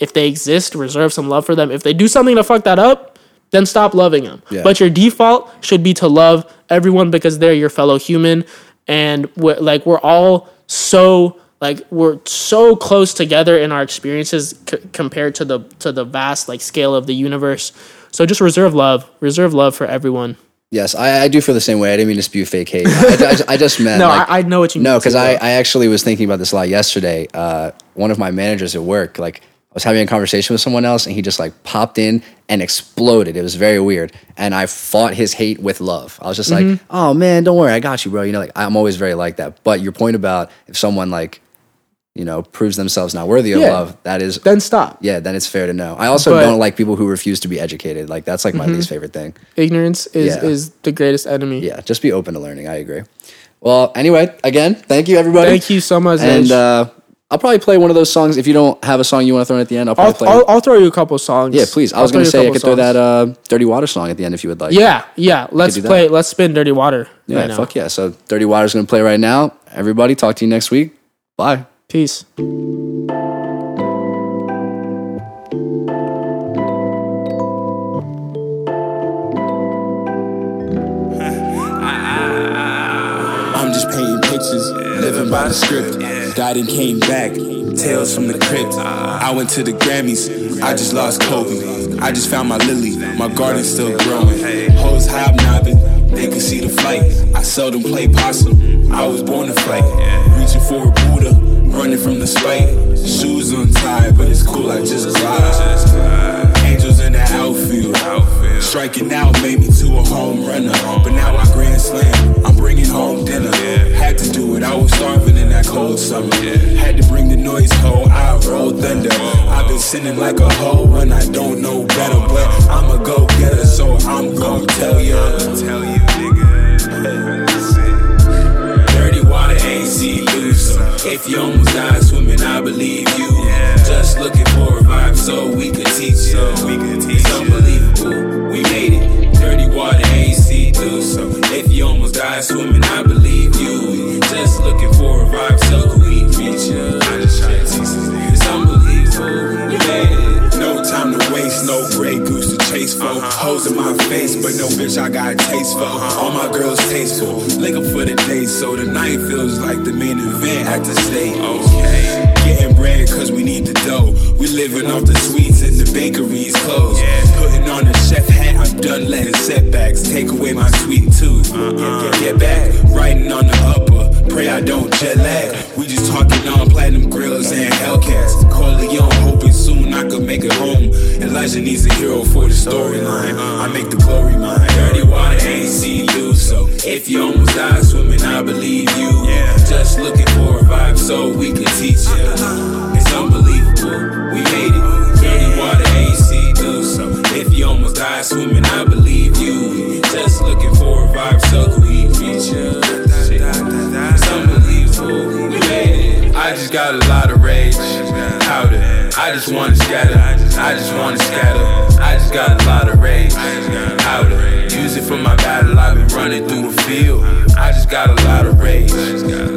if they exist, reserve some love for them. If they do something to fuck that up, then stop loving them. Yeah. But your default should be to love everyone because they're your fellow human, and we're, like we're all so like we're so close together in our experiences c- compared to the to the vast like scale of the universe. So just reserve love, reserve love for everyone. Yes, I, I do feel the same way. I didn't mean to spew fake hate. I, I, I just meant No, like, I, I know what you mean. No, because I. I actually was thinking about this a lot yesterday. Uh, one of my managers at work, like, I was having a conversation with someone else, and he just like popped in and exploded. It was very weird, and I fought his hate with love. I was just Mm-hmm. like, "Oh man, don't worry, I got you, bro." You know, like I'm always very like that. But your point about if someone like, you know, proves themselves not worthy of Yeah. love, that is, then stop. yeah, then it's fair to know. I also But- don't like people who refuse to be educated. Like that's like my least favorite thing. Ignorance is Yeah. is the greatest enemy. Yeah, just be open to learning. I agree. Well, anyway, again, thank you everybody. Thank you so much. And uh, I'll probably play one of those songs. If you don't have a song you want to throw in at the end, I'll I'll, play. I'll, I'll throw you a couple songs. yeah, please. I I'll was going to say I could couple throw that uh, "Dirty Water" song at the end if you would like. Yeah, yeah. Let's play. Let's spin "Dirty Water" yeah, right now. fuck yeah. So "Dirty Water" is going to play right now. Everybody, talk to you next week. Bye. Peace. I'm just painting pictures, living by the script. Died and came back, tales from the crypt. I went to the Grammys, I just lost Kobe. I just found my lily, my garden's still growing. Hoes hobnobbing, they can see the flight. I seldom play possum, I was born to fight. Reaching for a Buddha, running from the spite. Shoes untied, but it's cool, I just glide. Angels in the outfield. Striking out made me to a home runner. But now I grand slam, I'm bringing home dinner. Had to do it, I was starving in that cold summer. Had to bring the noise home, I roll thunder. I've been sinning like a hoe when I don't know better. But I'm a go getter, so I'm gon' tell ya. Tell you, nigga. Dirty water ain't see loose. If you almost event at just wanna scatter, I just wanna scatter. I just got a lot of rage, powder. Use it for my battle, I've been running through a field. I just got a lot of rage,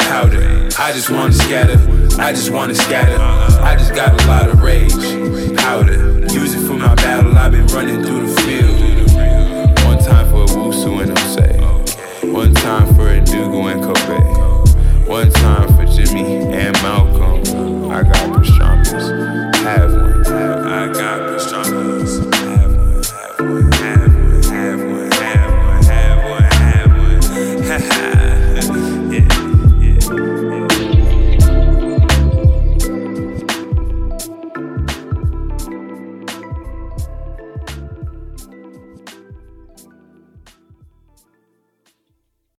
powder. I just wanna scatter, I just wanna scatter. I just got a lot of rage, powder. Use it for my battle, I've been running through